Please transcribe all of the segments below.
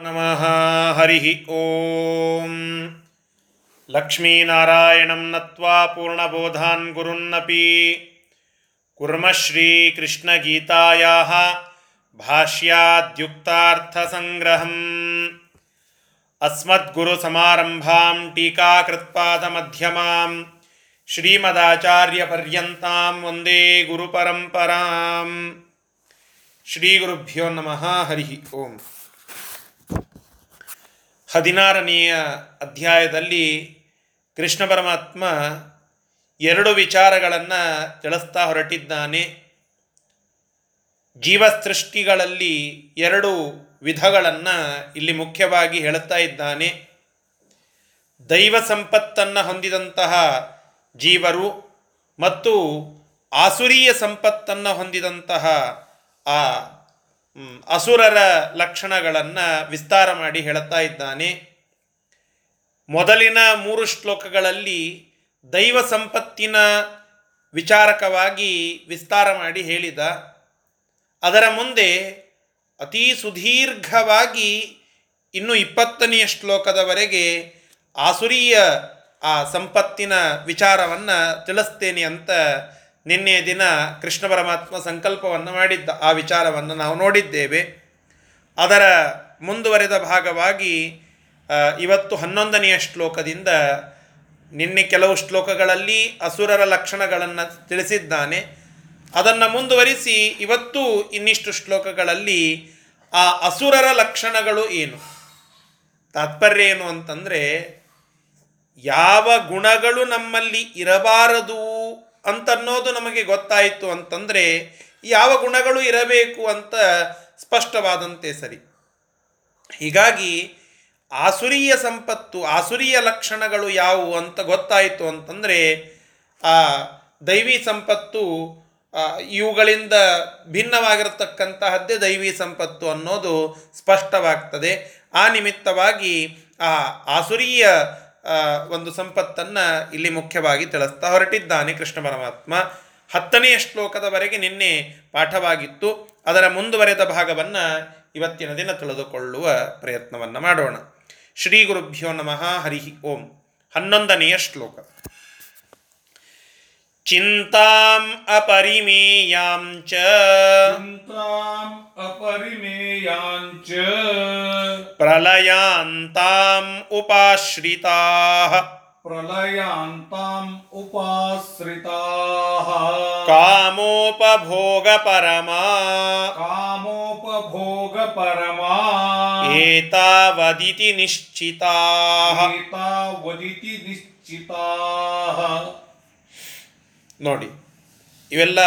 नम। हरि ओ लक्ष्मीनारायण नत्वा पूर्णबोधा गुरुन्नपी। कुर्मः श्रीकृष्णगीतायाः भाष्याद्युक्तार्थसङ्ग्रहम्। अस्मद्गुरुसमारम्भां टीकाकृत्पादमध्यमां श्रीमदाचार्यपर्यन्तां वंदे गुरुपरम्परां श्रीगुरुभ्यो नमः। हरिः ओम्। ಹದಿನಾರನೆಯ ಅಧ್ಯಾಯದಲ್ಲಿ ಕೃಷ್ಣ ಪರಮಾತ್ಮ ಎರಡು ವಿಚಾರಗಳನ್ನು ತಿಳಿಸ್ತಾ ಹೊರಟಿದ್ದಾನೆ. ಜೀವಸೃಷ್ಟಿಗಳಲ್ಲಿ ಎರಡು ವಿಧಗಳನ್ನು ಇಲ್ಲಿ ಮುಖ್ಯವಾಗಿ ಹೇಳುತ್ತಾ ಇದ್ದಾನೆ. ದೈವ ಸಂಪತ್ತನ್ನು ಹೊಂದಿದಂತಹ ಜೀವರು ಮತ್ತು ಆಸುರೀಯ ಸಂಪತ್ತನ್ನು ಹೊಂದಿದಂತಹ ಆ ಅಸುರರ ಲಕ್ಷಣಗಳನ್ನು ವಿಸ್ತಾರ ಮಾಡಿ ಹೇಳುತ್ತಾ ಇದ್ದಾನೆ. ಮೊದಲಿನ ಮೂರು ಶ್ಲೋಕಗಳಲ್ಲಿ ದೈವ ಸಂಪತ್ತಿನ ವಿಚಾರಕವಾಗಿ ವಿಸ್ತಾರ ಮಾಡಿ ಹೇಳಿದ. ಅದರ ಮುಂದೆ ಅತೀ ಸುದೀರ್ಘವಾಗಿ ಇನ್ನು ಇಪ್ಪತ್ತನೆಯ ಶ್ಲೋಕದವರೆಗೆ ಆಸುರಿಯ ಆ ಸಂಪತ್ತಿನ ವಿಚಾರವನ್ನು ತಿಳಿಸ್ತೇನೆ ಅಂತ ನಿನ್ನೆಯ ದಿನ ಕೃಷ್ಣ ಪರಮಾತ್ಮ ಸಂಕಲ್ಪವನ್ನು ಮಾಡಿದ್ದ, ಆ ವಿಚಾರವನ್ನು ನಾವು ನೋಡಿದ್ದೇವೆ. ಅದರ ಮುಂದುವರೆದ ಭಾಗವಾಗಿ ಇವತ್ತು ಹನ್ನೊಂದನೆಯ ಶ್ಲೋಕದಿಂದ ನಿನ್ನೆ ಕೆಲವು ಶ್ಲೋಕಗಳಲ್ಲಿ ಅಸುರರ ಲಕ್ಷಣಗಳನ್ನು ತಿಳಿಸಿದ್ದಾನೆ. ಅದನ್ನು ಮುಂದುವರಿಸಿ ಇವತ್ತು ಇನ್ನಿಷ್ಟು ಶ್ಲೋಕಗಳಲ್ಲಿ ಆ ಅಸುರರ ಲಕ್ಷಣಗಳು ಏನು? ತಾತ್ಪರ್ಯ ಏನು ಅಂತಂದರೆ, ಯಾವ ಗುಣಗಳು ನಮ್ಮಲ್ಲಿ ಇರಬಾರದು ಅಂತನ್ನೋದು ನಮಗೆ ಗೊತ್ತಾಯಿತು ಅಂತಂದರೆ ಯಾವ ಗುಣಗಳು ಇರಬೇಕು ಅಂತ ಸ್ಪಷ್ಟವಾದಂತೆ ಸರಿ. ಹೀಗಾಗಿ ಆಸುರಿಯ ಸಂಪತ್ತು, ಆಸುರಿಯ ಲಕ್ಷಣಗಳು ಯಾವುವು ಅಂತ ಗೊತ್ತಾಯಿತು ಅಂತಂದರೆ, ಆ ದೈವಿ ಸಂಪತ್ತು ಇವುಗಳಿಂದ ಭಿನ್ನವಾಗಿರತಕ್ಕಂತಹದ್ದೇ ದೈವಿ ಸಂಪತ್ತು ಅನ್ನೋದು ಸ್ಪಷ್ಟವಾಗ್ತದೆ. ಆ ನಿಮಿತ್ತವಾಗಿ ಆ ಆಸುರೀಯ ಒಂದು ಸಂಪತ್ತನ್ನು ಇಲ್ಲಿ ಮುಖ್ಯವಾಗಿ ತಿಳಿಸ್ತಾ ಹೊರಟಿದ್ದಾನೆ ಕೃಷ್ಣ ಪರಮಾತ್ಮ. ಹತ್ತನೆಯ ಶ್ಲೋಕದವರೆಗೆ ನಿನ್ನೆ ಪಾಠವಾಗಿತ್ತು. ಅದರ ಮುಂದುವರೆದ ಭಾಗವನ್ನು ಇವತ್ತಿನ ದಿನ ತಿಳಿದುಕೊಳ್ಳುವ ಪ್ರಯತ್ನವನ್ನು ಮಾಡೋಣ. ಶ್ರೀ ಗುರುಭ್ಯೋ ನಮಃ, ಹರಿ ಓಂ. ಹನ್ನೊಂದನೆಯ ಶ್ಲೋಕ. ಚಿಂತಾಂ ಅಪರಿಮೇಯಾಂ ಚ. ಪ್ರಲಯಾಂತಾಂ ಉಪಾಶ್ರಿತಾ ಪ್ರಲಯಾಂತಾಂ ಉಪಾಶ್ರಿತಾ ಕಾಮೋಪಭೋಗ ಪರಮಾ ಕಾಮೋಪಭೋಗ ಪರಮಾ ಏತಾವದಿತಿ ನಿಶ್ಚಿತಾ ಏತಾವದಿತಿ ನಿಶ್ಚಿತಾ ನೋಡಿ ಇವೆಲ್ಲ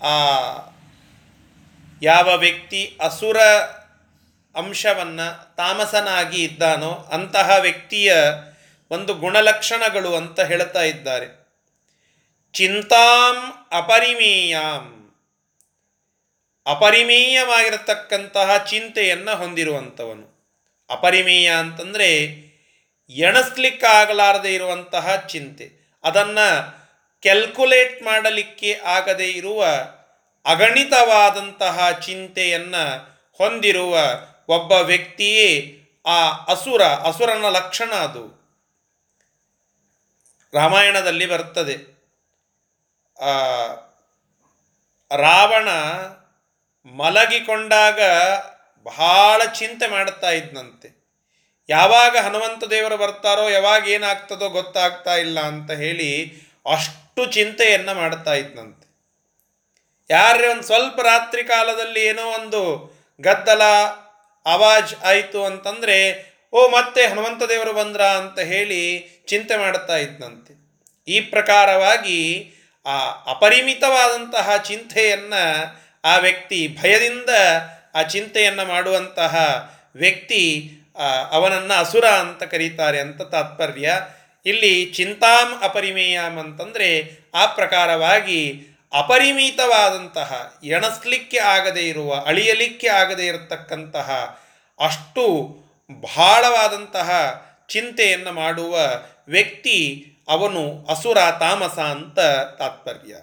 ಆ ಯಾವ ವ್ಯಕ್ತಿ ಅಸುರ ಅಂಶವನ್ನು ತಾಮಸನಾಗಿ ಇದ್ದಾನೋ ಅಂತಹ ವ್ಯಕ್ತಿಯ ಒಂದು ಗುಣಲಕ್ಷಣಗಳು ಅಂತ ಹೇಳ್ತಾ ಇದ್ದಾರೆ. ಚಿಂತಾಂ ಅಪರಿಮೇಯಾಂ. ಅಪರಿಮೇಯವಾಗಿರತಕ್ಕಂತಹ ಚಿಂತೆಯನ್ನು ಹೊಂದಿರುವಂಥವನು. ಅಪರಿಮೇಯ ಅಂತಂದರೆ ಎಣಸ್ಲಿಕ್ಕಾಗಲಾರದೆ ಇರುವಂತಹ ಚಿಂತೆ. ಅದನ್ನು ಕ್ಯಾಲ್ಕುಲೇಟ್ ಮಾಡಲಿಕ್ಕೆ ಆಗದೇ ಇರುವ ಅಗಣಿತವಾದಂತಹ ಚಿಂತೆಯನ್ನು ಹೊಂದಿರುವ ಒಬ್ಬ ವ್ಯಕ್ತಿಯೇ ಆ ಅಸುರ, ಅಸುರನ ಲಕ್ಷಣ ಅದು. ರಾಮಾಯಣದಲ್ಲಿ ಬರ್ತದೆ ರಾವಣ ಮಲಗಿಕೊಂಡಾಗ ಬಹಳ ಚಿಂತೆ ಮಾಡ್ತಾ ಇದ್ನಂತೆ. ಯಾವಾಗ ಹನುಮಂತ ದೇವರು ಬರ್ತಾರೋ, ಯಾವಾಗ ಏನಾಗ್ತದೋ ಗೊತ್ತಾಗ್ತಾ ಇಲ್ಲ ಅಂತ ಹೇಳಿ ಅಷ್ಟು ಚಿಂತೆಯನ್ನು ಮಾಡ್ತಾ ಇದ್ನಂತೆ. ಯಾರೇ ಒಂದು ಸ್ವಲ್ಪ ರಾತ್ರಿ ಕಾಲದಲ್ಲಿ ಏನೋ ಒಂದು ಗದ್ದಲ ಆವಾಜ್ ಆಯಿತು ಅಂತಂದರೆ, ಓ ಮತ್ತೆ ಹನುಮಂತ ದೇವರು ಬಂದ್ರ ಅಂತ ಹೇಳಿ ಚಿಂತೆ ಮಾಡುತ್ತಾ ಇದ್ನಂತೆ. ಈ ಪ್ರಕಾರವಾಗಿ ಆ ಅಪರಿಮಿತವಾದಂತಹ ಚಿಂತೆಯನ್ನು ಆ ವ್ಯಕ್ತಿ ಭಯದಿಂದ ಆ ಚಿಂತೆಯನ್ನು ಮಾಡುವಂತಹ ವ್ಯಕ್ತಿ ಅವನನ್ನು ಅಸುರ ಅಂತ ಕರೀತಾರೆ ಅಂತ ತಾತ್ಪರ್ಯ. ಇಲ್ಲಿ ಚಿಂತಾಂ ಅಪರಿಮೇಯಂ ಅಂತಂದರೆ ಆ ಪ್ರಕಾರವಾಗಿ ಅಪರಿಮಿತವಾದಂತಹ ಎಣಸ್ಲಿಕ್ಕೆ ಆಗದೇ ಇರುವ, ಅಳಿಯಲಿಕ್ಕೆ ಆಗದೇ ಇರತಕ್ಕಂತಹ ಅಷ್ಟು ಬಹಳವಾದಂತಹ ಚಿಂತೆಯನ್ನು ಮಾಡುವ ವ್ಯಕ್ತಿ ಅವನು ಅಸುರ ತಾಮಸ ಅಂತ ತಾತ್ಪರ್ಯ.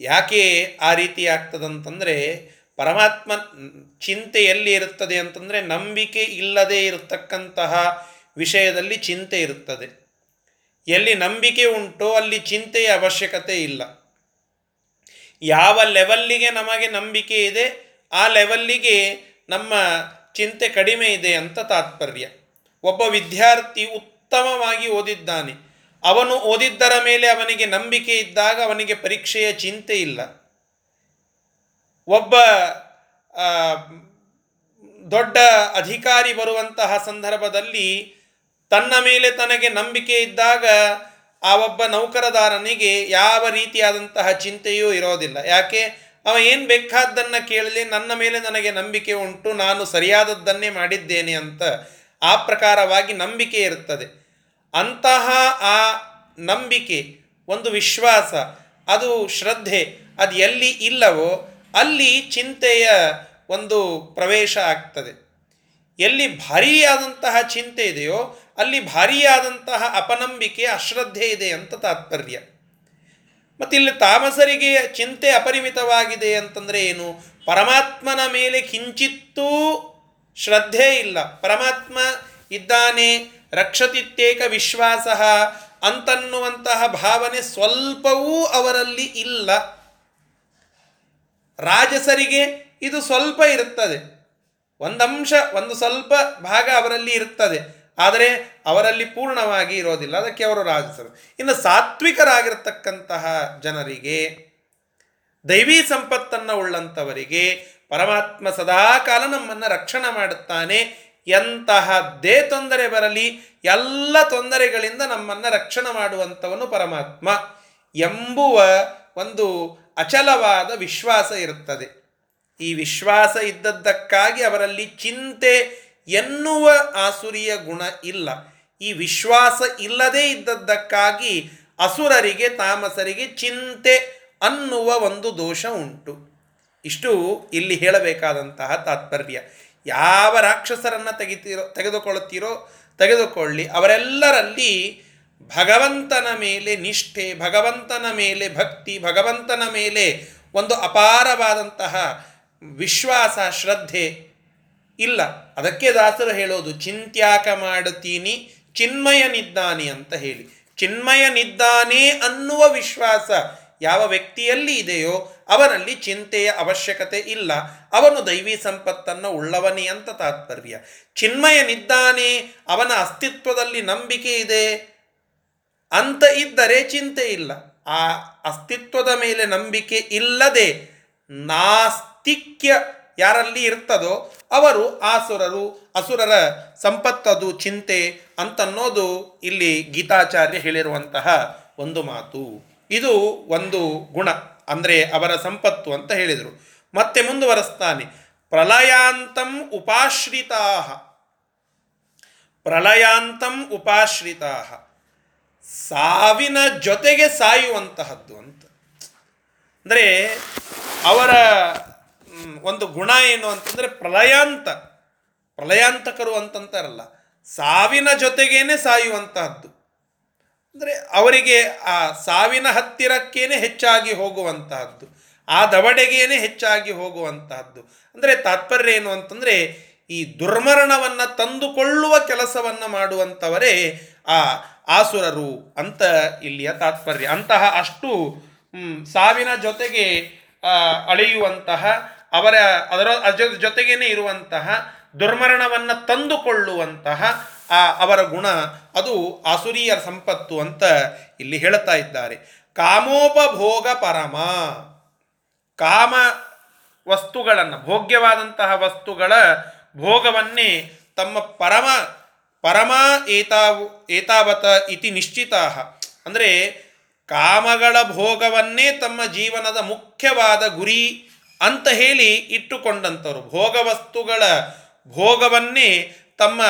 ಯಾಕೆ ಆ ರೀತಿ ಆಗ್ತದಂತಂದರೆ ಪರಮಾತ್ಮ ಚಿಂತೆ ಎಲ್ಲಿ ಇರುತ್ತದೆ ಅಂತಂದರೆ ನಂಬಿಕೆ ಇಲ್ಲದೆ ಇರತಕ್ಕಂತಹ ವಿಷಯದಲ್ಲಿ ಚಿಂತೆ ಇರುತ್ತದೆ. ಎಲ್ಲಿ ನಂಬಿಕೆ ಉಂಟೋ ಅಲ್ಲಿ ಚಿಂತೆಯ ಅವಶ್ಯಕತೆ ಇಲ್ಲ. ಯಾವ ಲೆವೆಲ್ಲಿಗೆ ನಮಗೆ ನಂಬಿಕೆ ಇದೆ, ಆ ಲೆವೆಲ್ಲಿಗೆ ನಮ್ಮ ಚಿಂತೆ ಕಡಿಮೆ ಇದೆ ಅಂತ ತಾತ್ಪರ್ಯ. ಒಬ್ಬ ವಿದ್ಯಾರ್ಥಿ ಉತ್ತಮವಾಗಿ ಓದಿದ್ದಾನೆ. ಅವನು ಓದಿದ್ದರ ಮೇಲೆ ಅವನಿಗೆ ನಂಬಿಕೆ ಇದ್ದಾಗ ಅವನಿಗೆ ಪರೀಕ್ಷೆಯ ಚಿಂತೆ ಇಲ್ಲ. ಒಬ್ಬ ದೊಡ್ಡ ಅಧಿಕಾರಿ ಬರುವಂತಹ ಸಂದರ್ಭದಲ್ಲಿ ತನ್ನ ಮೇಲೆ ತನಗೆ ನಂಬಿಕೆ ಇದ್ದಾಗ ಆ ಒಬ್ಬ ನೌಕರದಾರನಿಗೆ ಯಾವ ರೀತಿಯಾದಂತಹ ಚಿಂತೆಯೂ ಇರೋದಿಲ್ಲ. ಯಾಕೆ? ಅವ ಏನು ಬೇಕಾದ್ದನ್ನು ಕೇಳಲಿ, ನನ್ನ ಮೇಲೆ ನನಗೆ ನಂಬಿಕೆ ಉಂಟು, ನಾನು ಸರಿಯಾದದ್ದನ್ನೇ ಮಾಡಿದ್ದೇನೆ ಅಂತ ಆ ಪ್ರಕಾರವಾಗಿ ನಂಬಿಕೆ ಇರುತ್ತದೆ ಅಂತಹ ಆ ನಂಬಿಕೆ, ಒಂದು ವಿಶ್ವಾಸ, ಅದು ಶ್ರದ್ಧೆ, ಅದು ಎಲ್ಲಿ ಇಲ್ಲವೋ ಅಲ್ಲಿ ಚಿಂತೆಯ ಒಂದು ಪ್ರವೇಶ ಆಗ್ತದೆ. ಎಲ್ಲಿ ಭಾರಿಯಾದಂತಹ ಚಿಂತೆ ಇದೆಯೋ, ಅಲ್ಲಿ ಭಾರಿಯಾದಂತಹ ಅಪನಂಬಿಕೆ, ಅಶ್ರದ್ಧೆ ಇದೆ ಅಂತ ತಾತ್ಪರ್ಯ. ಮತ್ತು ಇಲ್ಲಿ ತಾಮಸರಿಗೆ ಚಿಂತೆ ಅಪರಿಮಿತವಾಗಿದೆ ಅಂತಂದರೆ ಏನು? ಪರಮಾತ್ಮನ ಮೇಲೆ ಕಿಂಚಿತ್ತೂ ಶ್ರದ್ಧೆ ಇಲ್ಲ. ಪರಮಾತ್ಮ ಇದ್ದಾನೆ, ರಕ್ಷತಿತ್ಯೇಕ ವಿಶ್ವಾಸ, ಅಂತನ್ನುವಂತಹ ಭಾವನೆ ಸ್ವಲ್ಪವೂ ಅವರಲ್ಲಿ ಇಲ್ಲ. ರಾಜಸರಿಗೆ ಇದು ಸ್ವಲ್ಪ ಇರುತ್ತದೆ. ಒಂದಂಶ, ಒಂದು ಸ್ವಲ್ಪ ಭಾಗ ಅವರಲ್ಲಿ ಇರುತ್ತದೆ ಆದರೆ ಅವರಲ್ಲಿ ಪೂರ್ಣವಾಗಿ ಇರೋದಿಲ್ಲ. ಅದಕ್ಕೆ ಅವರು ರಾಜಸರು. ಇನ್ನು ಸಾತ್ವಿಕರಾಗಿರ್ತಕ್ಕಂತಹ ಜನರಿಗೆ, ದೈವಿ ಸಂಪತ್ತನ್ನು ಉಳ್ಳಂಥವರಿಗೆ ಪರಮಾತ್ಮ ಸದಾಕಾಲ ನಮ್ಮನ್ನು ರಕ್ಷಣೆ ಮಾಡುತ್ತಾನೆ. ಎಂತಹದ್ದೇ ತೊಂದರೆ ಬರಲಿ, ಎಲ್ಲ ತೊಂದರೆಗಳಿಂದ ನಮ್ಮನ್ನು ರಕ್ಷಣೆ ಮಾಡುವಂಥವನು ಪರಮಾತ್ಮ ಎಂಬುವ ಒಂದು ಅಚಲವಾದ ವಿಶ್ವಾಸ ಇರುತ್ತದೆ. ಈ ವಿಶ್ವಾಸ ಇದ್ದದ್ದಕ್ಕಾಗಿ ಅವರಲ್ಲಿ ಚಿಂತೆ ಎನ್ನುವ ಆಸುರಿಯ ಗುಣ ಇಲ್ಲ. ಈ ವಿಶ್ವಾಸ ಇಲ್ಲದೇ ಇದ್ದದ್ದಕ್ಕಾಗಿ ಅಸುರರಿಗೆ, ತಾಮಸರಿಗೆ ಚಿಂತೆ ಅನ್ನುವ ಒಂದು ದೋಷ ಉಂಟು. ಇಷ್ಟು ಇಲ್ಲಿ ಹೇಳಬೇಕಾದಂತಹ ತಾತ್ಪರ್ಯ. ಯಾವ ರಾಕ್ಷಸರನ್ನು ತೆಗಿತೀರೋ, ತೆಗೆದುಕೊಳ್ಳುತ್ತೀರೋ, ತೆಗೆದುಕೊಳ್ಳಿ. ಅವರೆಲ್ಲರಲ್ಲಿ ಭಗವಂತನ ಮೇಲೆ ನಿಷ್ಠೆ, ಭಗವಂತನ ಮೇಲೆ ಭಕ್ತಿ, ಭಗವಂತನ ಮೇಲೆ ಒಂದು ಅಪಾರವಾದಂತಹ ವಿಶ್ವಾಸ, ಶ್ರದ್ಧೆ ಇಲ್ಲ. ಅದಕ್ಕೆ ದಾಸರು ಹೇಳೋದು, ಚಿಂತ್ಯಾಕ ಮಾಡುತ್ತೀನಿ, ಚಿನ್ಮಯನಿದ್ದಾನೆ ಅಂತ ಹೇಳಿ. ಚಿನ್ಮಯನಿದ್ದಾನೆ ಅನ್ನುವ ವಿಶ್ವಾಸ ಯಾವ ವ್ಯಕ್ತಿಯಲ್ಲಿ ಇದೆಯೋ ಅವನಲ್ಲಿ ಚಿಂತೆಯ ಅವಶ್ಯಕತೆ ಇಲ್ಲ. ಅವನು ದೈವಿ ಸಂಪತ್ತನ್ನು ಉಳ್ಳವನೇ ಅಂತ ತಾತ್ಪರ್ಯ. ಚಿನ್ಮಯನಿದ್ದಾನೆ, ಅವನ ಅಸ್ತಿತ್ವದಲ್ಲಿ ನಂಬಿಕೆ ಇದೆ ಅಂತ ಇದ್ದರೆ ಚಿಂತೆ ಇಲ್ಲ. ಆ ಅಸ್ತಿತ್ವದ ಮೇಲೆ ನಂಬಿಕೆ ಇಲ್ಲದೆ ನಾಸ್ತಿಕ್ಯ ಯಾರಲ್ಲಿ ಇರ್ತದೋ ಅವರು ಆಸುರರು ಅಸುರರ ಸಂಪತ್ತದು ಚಿಂತೆ ಅಂತನ್ನೋದು ಇಲ್ಲಿ ಗೀತಾಚಾರ್ಯ ಹೇಳಿರುವಂತಹ ಒಂದು ಮಾತು. ಇದು ಒಂದು ಗುಣ, ಅಂದರೆ ಅವರ ಸಂಪತ್ತು ಅಂತ ಹೇಳಿದರು. ಮತ್ತೆ ಮುಂದುವರೆಸ್ತಾನೆ. ಪ್ರಲಯಾಂತಂ ಉಪಾಶ್ರಿತಾ ಪ್ರಳಯಾಂತಂ ಉಪಾಶ್ರಿತಾ ಸಾವಿನ ಜೊತೆಗೆ ಸಾಯುವಂತಹದ್ದು ಅಂತ. ಅಂದರೆ ಅವರ ಒಂದು ಗುಣ ಏನು ಅಂತಂದರೆ ಪ್ರಲಯಾಂತ ಪ್ರಲಯಾಂತಕರು ಅಂತಂತಾರಲ್ಲ ಸಾವಿನ ಜೊತೆಗೇನೆ ಸಾಯುವಂತಹದ್ದು. ಅಂದರೆ ಅವರಿಗೆ ಆ ಸಾವಿನ ಹತ್ತಿರಕ್ಕೇನೆ ಹೆಚ್ಚಾಗಿ ಹೋಗುವಂತಹದ್ದು. ಆ ದವಡೆಗೇನೆ ಹೆಚ್ಚಾಗಿ ಹೋಗುವಂತಹದ್ದು. ಅಂದರೆ ತಾತ್ಪರ್ಯ ಏನು ಅಂತಂದರೆ ಈ ದುರ್ಮರಣವನ್ನು ತಂದುಕೊಳ್ಳುವ ಕೆಲಸವನ್ನು ಮಾಡುವಂಥವರೇ ಆ ಆಸುರರು ಅಂತ ಇಲ್ಲಿಯ ತಾತ್ಪರ್ಯ. ಅಂತಹ ಅಷ್ಟು ಸಾವಿನ ಜೊತೆಗೆ ಅಳೆಯುವಂತಹ ಅವರ, ಅದರ ಅದರ ಜೊತೆಗೇನೆ ಇರುವಂತಹ ದುರ್ಮರಣವನ್ನು ತಂದುಕೊಳ್ಳುವಂತಹ ಆ, ಅವರ ಗುಣ, ಅದು ಆಸುರಿಯ ಸಂಪತ್ತು ಅಂತ ಇಲ್ಲಿ ಹೇಳ್ತಾ ಇದ್ದಾರೆ. ಕಾಮೋಪಭೋಗ ಪರಮ. ಕಾಮ ವಸ್ತುಗಳನ್ನು, ಭೋಗ್ಯವಾದಂತಹ ವಸ್ತುಗಳ ಭೋಗವನ್ನೇ ತಮ್ಮ ಪರಮ ಪರಮ ಏತಾವು, ಏತಾವತ ಇತಿ ನಿಶ್ಚಿತಾ ಅಂದರೆ ಕಾಮಗಳ ಭೋಗವನ್ನೇ ತಮ್ಮ ಜೀವನದ ಮುಖ್ಯವಾದ ಗುರಿ ಅಂತ ಹೇಳಿ ಇಟ್ಟುಕೊಂಡಂಥವ್ರು ಭೋಗವಸ್ತುಗಳ ಭೋಗವನ್ನೇ ತಮ್ಮ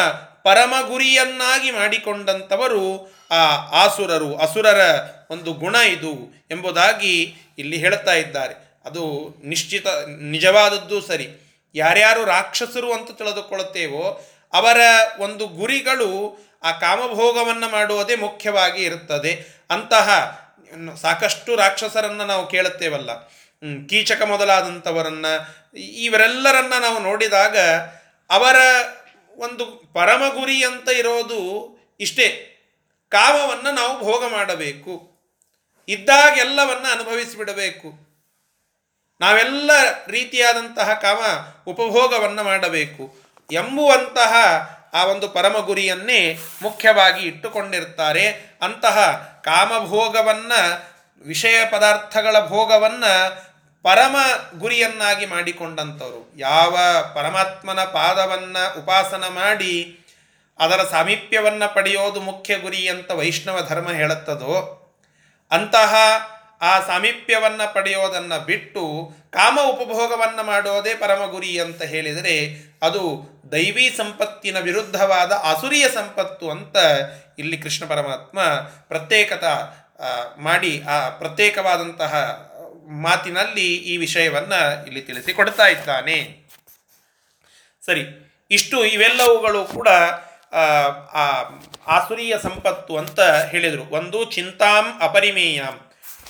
ಪರಮ ಗುರಿಯನ್ನಾಗಿ ಮಾಡಿಕೊಂಡಂಥವರು ಆ ಆಸುರರು. ಅಸುರರ ಒಂದು ಗುಣ ಇದು ಎಂಬುದಾಗಿ ಇಲ್ಲಿ ಹೇಳ್ತಾ ಇದ್ದಾರೆ. ಅದು ನಿಶ್ಚಿತ, ನಿಜವಾದದ್ದು ಸರಿ. ಯಾರ್ಯಾರು ರಾಕ್ಷಸರು ಅಂತ ತಿಳಿದುಕೊಳ್ಳುತ್ತೇವೋ ಅವರ ಒಂದು ಗುರಿಗಳು ಆ ಕಾಮಭೋಗವನ್ನು ಮಾಡುವುದೇ ಮುಖ್ಯವಾಗಿ ಇರುತ್ತದೆ. ಅಂತಹ ಸಾಕಷ್ಟು ರಾಕ್ಷಸರನ್ನು ನಾವು ಕೇಳುತ್ತೇವಲ್ಲ. ಕೀಚಕ ಮೊದಲಾದಂಥವರನ್ನ ಇವರೆಲ್ಲರನ್ನ ನಾವು ನೋಡಿದಾಗ ಅವರ ಒಂದು ಪರಮ ಗುರಿ ಅಂತ ಇರೋದು ಇಷ್ಟೇ. ಕಾಮವನ್ನು ನಾವು ಭೋಗ ಮಾಡಬೇಕು. ಇದ್ದಾಗೆಲ್ಲವನ್ನ ಅನುಭವಿಸಿಬಿಡಬೇಕು. ನಾವೆಲ್ಲ ರೀತಿಯಾದಂತಹ ಕಾಮ ಉಪಭೋಗವನ್ನು ಮಾಡಬೇಕು. ಎಂಬುವಂತಹ ಆ ಒಂದು ಪರಮ ಗುರಿಯನ್ನೇ ಮುಖ್ಯವಾಗಿ ಇಟ್ಟುಕೊಂಡಿರ್ತಾರೆ ಅಂತಹ ಕಾಮಭೋಗವನ್ನು ವಿಷಯ ಪದಾರ್ಥಗಳ ಭೋಗವನ್ನು ಪರಮ ಗುರಿಯನ್ನಾಗಿ ಮಾಡಿಕೊಂಡಂಥವ್ರು ಯಾವ ಪರಮಾತ್ಮನ ಪಾದವನ್ನು ಉಪಾಸನ ಮಾಡಿ ಅದರ ಸಾಮೀಪ್ಯವನ್ನು ಪಡೆಯೋದು ಮುಖ್ಯ ಗುರಿ ಅಂತ ವೈಷ್ಣವ ಧರ್ಮ ಹೇಳುತ್ತದೋ, ಅಂತಹ ಆ ಸಾಮೀಪ್ಯವನ್ನು ಪಡೆಯೋದನ್ನು ಬಿಟ್ಟು ಕಾಮ ಉಪಭೋಗವನ್ನು ಮಾಡೋದೇ ಪರಮ ಗುರಿ ಅಂತ ಹೇಳಿದರೆ ಅದು ದೈವಿ ಸಂಪತ್ತಿನ ವಿರುದ್ಧವಾದ ಅಸುರಿಯ ಸಂಪತ್ತು ಅಂತ ಇಲ್ಲಿ ಕೃಷ್ಣ ಪರಮಾತ್ಮ ಪ್ರತ್ಯೇಕತ ಮಾಡಿ ಆ ಪ್ರತ್ಯೇಕವಾದಂತಹ ಮಾತಿನಲ್ಲಿ ಈ ವಿಷಯವನ್ನು ಇಲ್ಲಿ ತಿಳಿಸಿಕೊಡ್ತಾ ಇದ್ದಾನೆ. ಸರಿ ಇಷ್ಟು ಇವೆಲ್ಲವುಗಳು ಕೂಡ ಆ, ಆಸುರಿಯ ಸಂಪತ್ತು ಅಂತ ಹೇಳಿದರು. ಒಂದು ಚಿಂತಾಂ ಅಪರಿಮೇಯಾಂ.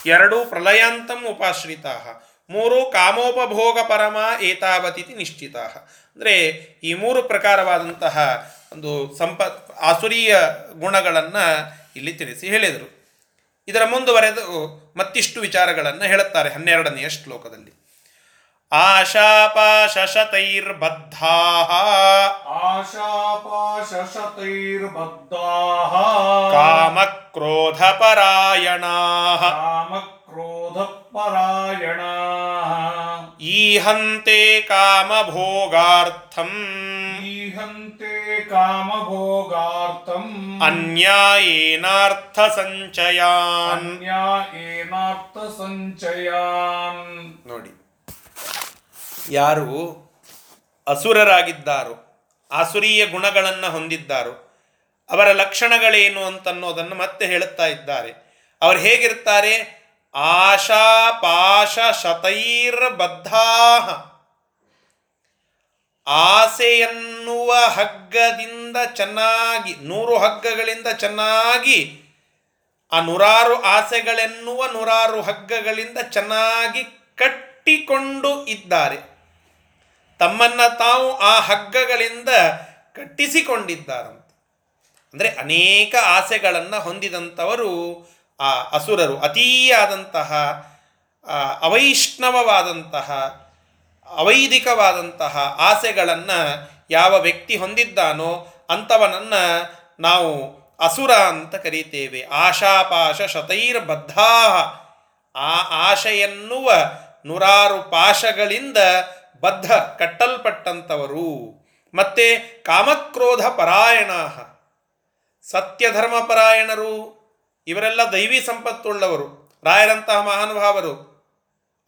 ಎರಡು ಪ್ರಲಯಾಂತಂ ಉಪಾಶ್ರಿತಾ. ಮೂರು ಕಾಮೋಪಭೋಗ ಪರಮ ಏತಾವತಿತಿ ನಿಶ್ಚಿತ. ಅಂದರೆ ಈ ಮೂರು ಪ್ರಕಾರವಾದಂತಹ ಒಂದು ಸಂಪತ್ ಆಸುರಿಯ ಗುಣಗಳನ್ನು ಇಲ್ಲಿ ತಿಳಿಸಿ ಹೇಳಿದರು. ಇದರ ಮುಂದುವರೆದು ಮತ್ತಿಷ್ಟು ವಿಚಾರಗಳನ್ನು ಹೇಳುತ್ತಾರೆ ಹನ್ನೆರಡನೆಯ ಶ್ಲೋಕದಲ್ಲಿ. ಆಶಾಪಾಶತೈರ್ಬದ್ಧಾಃ ಆಶಾಪಾಶತೈರ್ಬದ್ಧಾಃ ಕಾಮಕ್ರೋಧಪರಾಯಣಾಃ ಕಾಮ ಕ್ರೋಧಪರಾಯಣ ಈಹಂತೆ ಕಾಮಭೋಗಾರ್ಥಂ ಈಹಂತೆ ಕಾಮಭೋಗಾರ್ಥಂ ಅನ್ಯಾಯೇನಾರ್ಥ ಸಂಚಯಾನ್ ಅನ್ಯಾಯೇನಾರ್ಥ ಸಂಚಯಾನ್ ನೋಡಿ ಯಾರು ಅಸುರರಾಗಿದ್ದಾರೋ ಆಸುರಿಯ ಗುಣಗಳನ್ನು ಹೊಂದಿದ್ದಾರೋ ಅವರ ಲಕ್ಷಣಗಳೇನು ಅಂತನ್ನೋದನ್ನು ಮತ್ತೆ ಹೇಳುತ್ತಾ ಇದ್ದಾರೆ. ಅವರು ಹೇಗಿರ್ತಾರೆ? ಆಶಾ ಪಾಶ ಶತೈರ್ಬದ್ಧಾ ಆಸೆ ಎನ್ನುವ ಹಗ್ಗದಿಂದ ಚೆನ್ನಾಗಿ, ನೂರು ಹಗ್ಗಗಳಿಂದ ಚೆನ್ನಾಗಿ ಆ ನೂರಾರು ಆಸೆಗಳೆನ್ನುವ ನೂರಾರು ಹಗ್ಗಗಳಿಂದ ಚೆನ್ನಾಗಿ ಕಟ್ಟಿಕೊಂಡು ಇದ್ದಾರೆ. ತಮ್ಮನ್ನ ತಾವು ಆ ಹಗ್ಗಗಳಿಂದ ಕಟ್ಟಿಸಿಕೊಂಡಿದ್ದಾರಂತೆ. ಅಂದರೆ ಅನೇಕ ಆಸೆಗಳನ್ನು ಹೊಂದಿದಂಥವರು ಆ ಅಸುರರು ಅತೀಯಾದಂತಹ ಅವೈಷ್ಣವವಾದಂತಹ, ಅವೈದಿಕವಾದಂತಹ ಆಸೆಗಳನ್ನು ಯಾವ ವ್ಯಕ್ತಿ ಹೊಂದಿದ್ದಾನೋ ಅಂಥವನನ್ನು ನಾವು ಅಸುರ ಅಂತ ಕರೀತೇವೆ. ಆಶಾಪಾಶ ಶತೈರ್ಬದ್ಧಾ ಆ ಆಶೆಯನ್ನುವ ನೂರಾರು ಪಾಶಗಳಿಂದ ಬದ್ಧ ಕಟ್ಟಲ್ಪಟ್ಟಂಥವರು ಮತ್ತೆ ಕಾಮಕ್ರೋಧ ಪರಾಯಣ ಸತ್ಯಧರ್ಮ ಪರಾಯಣರು ಇವರೆಲ್ಲ ದೈವಿ ಸಂಪತ್ತುಳ್ಳವರು, ರಾಯರಂತಹ ಮಹಾನುಭಾವರು.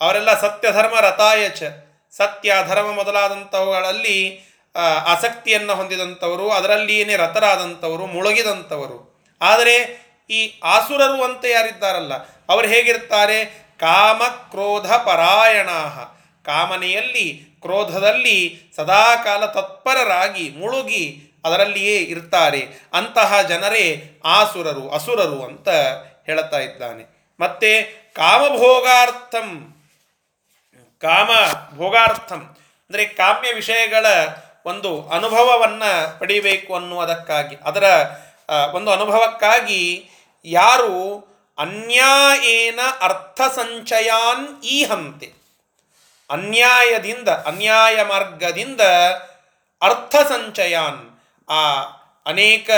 ಅವರೆಲ್ಲ ಸತ್ಯ ಧರ್ಮ ರತಾಯಚ ಸತ್ಯ, ಧರ್ಮ ಮೊದಲಾದಂಥವುಗಳಲ್ಲಿ ಆಸಕ್ತಿಯನ್ನು ಹೊಂದಿದಂಥವರು, ಅದರಲ್ಲಿಯೇ ರಥರಾದಂಥವರು, ಮುಳುಗಿದಂಥವರು. ಆದರೆ ಈ ಆಸುರರು ಅಂತ ಯಾರಿದ್ದಾರಲ್ಲ, ಅವರು ಹೇಗಿರ್ತಾರೆ? ಕಾಮ ಕ್ರೋಧ ಪರಾಯಣ ಕಾಮನೆಯಲ್ಲಿ, ಕ್ರೋಧದಲ್ಲಿ ಸದಾಕಾಲ ತತ್ಪರರಾಗಿ, ಮುಳುಗಿ ಅದರಲ್ಲಿಯೇ ಇರ್ತಾರೆ. ಅಂತಹ ಜನರೇ ಆಸುರರು, ಅಸುರರು ಅಂತ ಹೇಳುತ್ತಾ ಇದ್ದಾನೆ. ಮತ್ತೆ ಕಾಮಭೋಗಾರ್ಥಂ ಕಾಮ ಭೋಗಾರ್ಥಂ ಅಂದರೆ ಕಾಮ್ಯ ವಿಷಯಗಳ ಒಂದು ಅನುಭವವನ್ನು ಪಡಿಬೇಕು ಅನ್ನುವುದಕ್ಕಾಗಿ. ಅದರ ಒಂದು ಅನುಭವಕ್ಕಾಗಿ ಯಾರು ಅನ್ಯಾಯೇನ ಅರ್ಥ ಸಂಚಯಾನ್ ಈಹಂತೆ. ಅನ್ಯಾಯದಿಂದ, ಅನ್ಯಾಯ ಮಾರ್ಗದಿಂದ ಅರ್ಥ ಸಂಚಯಾನ್ ಆ ಅನೇಕ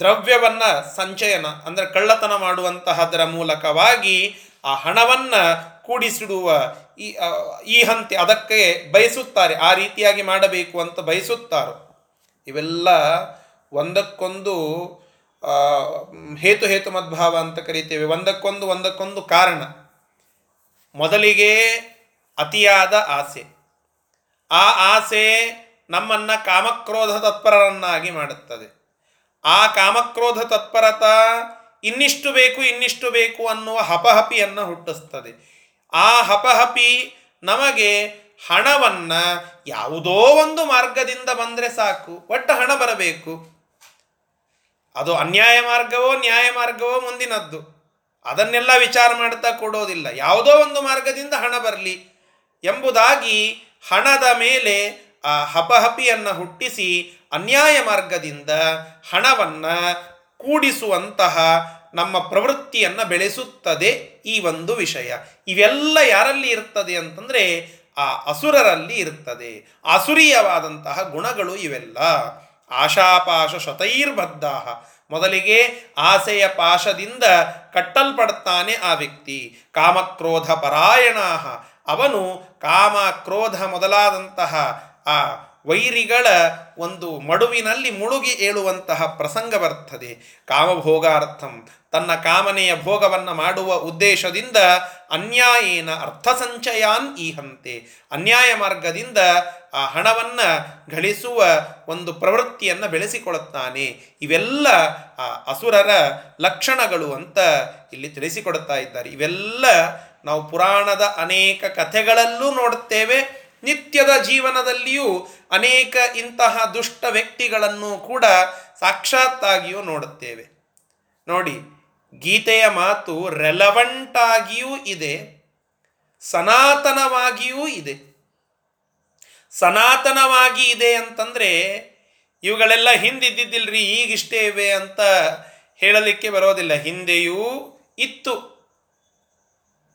ದ್ರವ್ಯವನ್ನು ಸಂಚಯನ, ಅಂದರೆ ಕಳ್ಳತನ ಮಾಡುವಂತಹದರ ಮೂಲಕವಾಗಿ ಆ ಹಣವನ್ನು ಕೂಡಿಸಿಡುವ ಈ ಈ ಹಂತೆ ಅದಕ್ಕೆ ಬಯಸುತ್ತಾರೆ. ಆ ರೀತಿಯಾಗಿ ಮಾಡಬೇಕು ಅಂತ ಬಯಸುತ್ತಾರೋ. ಇವೆಲ್ಲ ಒಂದಕ್ಕೊಂದು ಹೇತು ಹೇತು ಮದ್ಭಾವ ಅಂತ ಕರಿತೇವೆ. ಒಂದಕ್ಕೊಂದು ಒಂದಕ್ಕೊಂದು ಕಾರಣ. ಮೊದಲಿಗೆ ಅತಿಯಾದ ಆಸೆ. ಆ ಆಸೆ ನಮ್ಮನ್ನು ಕಾಮಕ್ರೋಧ ತತ್ಪರರನ್ನಾಗಿ ಮಾಡುತ್ತದೆ. ಆ ಕಾಮಕ್ರೋಧ ತತ್ಪರತ ಇನ್ನಿಷ್ಟು ಬೇಕು ಇನ್ನಿಷ್ಟು ಬೇಕು ಅನ್ನುವ ಹಪಹಪಿಯನ್ನು ಹುಟ್ಟಿಸ್ತದೆ. ಆ ಹಪಹಪಿ ನಮಗೆ ಹಣವನ್ನು ಯಾವುದೋ ಒಂದು ಮಾರ್ಗದಿಂದ ಬಂದರೆ ಸಾಕು, ಒಟ್ಟು ಹಣ ಬರಬೇಕು. ಅದು ಅನ್ಯಾಯ ಮಾರ್ಗವೋ, ನ್ಯಾಯ ಮಾರ್ಗವೋ ಮುಂದಿನದ್ದು. ಅದನ್ನೆಲ್ಲ ವಿಚಾರ ಮಾಡ್ತಾ ಕೊಡೋದಿಲ್ಲ. ಯಾವುದೋ ಒಂದು ಮಾರ್ಗದಿಂದ ಹಣ ಬರಲಿ ಎಂಬುದಾಗಿ ಹಣದ ಮೇಲೆ ಆ ಹಪಹಪಿಯನ್ನು ಹುಟ್ಟಿಸಿ ಅನ್ಯಾಯ ಮಾರ್ಗದಿಂದ ಹಣವನ್ನು ಕೂಡಿಸುವಂತಹ ನಮ್ಮ ಪ್ರವೃತ್ತಿಯನ್ನು ಬೆಳೆಸುತ್ತದೆ ಈ ಒಂದು ವಿಷಯ. ಇವೆಲ್ಲ ಯಾರಲ್ಲಿ ಇರ್ತದೆ ಅಂತಂದರೆ ಆ ಅಸುರರಲ್ಲಿ ಇರ್ತದೆ. ಅಸುರೀಯವಾದಂತಹ ಗುಣಗಳು ಇವೆಲ್ಲ. ಆಶಾಪಾಶ ಶತೈರ್ಬದ್ಧ ಮೊದಲಿಗೆ ಆಸೆಯ ಪಾಶದಿಂದ ಕಟ್ಟಲ್ಪಡ್ತಾನೆ ಆ ವ್ಯಕ್ತಿ. ಕಾಮಕ್ರೋಧ ಪರಾಯಣಾಹ. ಅವನು ಕಾಮ ಕ್ರೋಧ ಮೊದಲಾದಂತಹ ಆ ವೈರಿಗಳ ಒಂದು ಮಡುವಿನಲ್ಲಿ ಮುಳುಗಿ ಏಳುವಂತಹ ಪ್ರಸಂಗ ಬರ್ತದೆ. ಕಾಮಭೋಗಾರ್ಥಂ. ತನ್ನ ಕಾಮನೆಯ ಭೋಗವನ್ನು ಮಾಡುವ ಉದ್ದೇಶದಿಂದ ಅನ್ಯಾಯೇನ ಅರ್ಥಸಂಚಯಾನ್ ಈ ಹಂತೆ ಅನ್ಯಾಯ ಮಾರ್ಗದಿಂದ ಆ ಹಣವನ್ನು ಗಳಿಸುವ ಒಂದು ಪ್ರವೃತ್ತಿಯನ್ನು ಬೆಳೆಸಿಕೊಳ್ಳುತ್ತಾನೆ. ಇವೆಲ್ಲ ಆ ಅಸುರರ ಲಕ್ಷಣಗಳು ಅಂತ ಇಲ್ಲಿ ತಿಳಿಸಿಕೊಡುತ್ತಾ ಇದ್ದಾರೆ. ಇವೆಲ್ಲ ನಾವು ಪುರಾಣದ ಅನೇಕ ಕಥೆಗಳಲ್ಲೂ ನೋಡುತ್ತೇವೆ. ನಿತ್ಯದ ಜೀವನದಲ್ಲಿಯೂ ಅನೇಕ ಇಂತಹ ದುಷ್ಟ ವ್ಯಕ್ತಿಗಳನ್ನು ಕೂಡ ಸಾಕ್ಷಾತ್ತಾಗಿಯೂ ನೋಡುತ್ತೇವೆ. ನೋಡಿ, ಗೀತೆಯ ಮಾತು ರೆಲವೆಂಟ್ ಆಗಿಯೂ ಇದೆ, ಸನಾತನವಾಗಿಯೂ ಇದೆ. ಸನಾತನವಾಗಿ ಇದೆ ಅಂತಂದರೆ, ಇವುಗಳೆಲ್ಲ ಹಿಂದಿದ್ದಿದ್ದಿಲ್ರಿ, ಈಗಿಷ್ಟೇ ಇವೆ ಅಂತ ಹೇಳಲಿಕ್ಕೆ ಬರೋದಿಲ್ಲ. ಹಿಂದೆಯೂ ಇತ್ತು.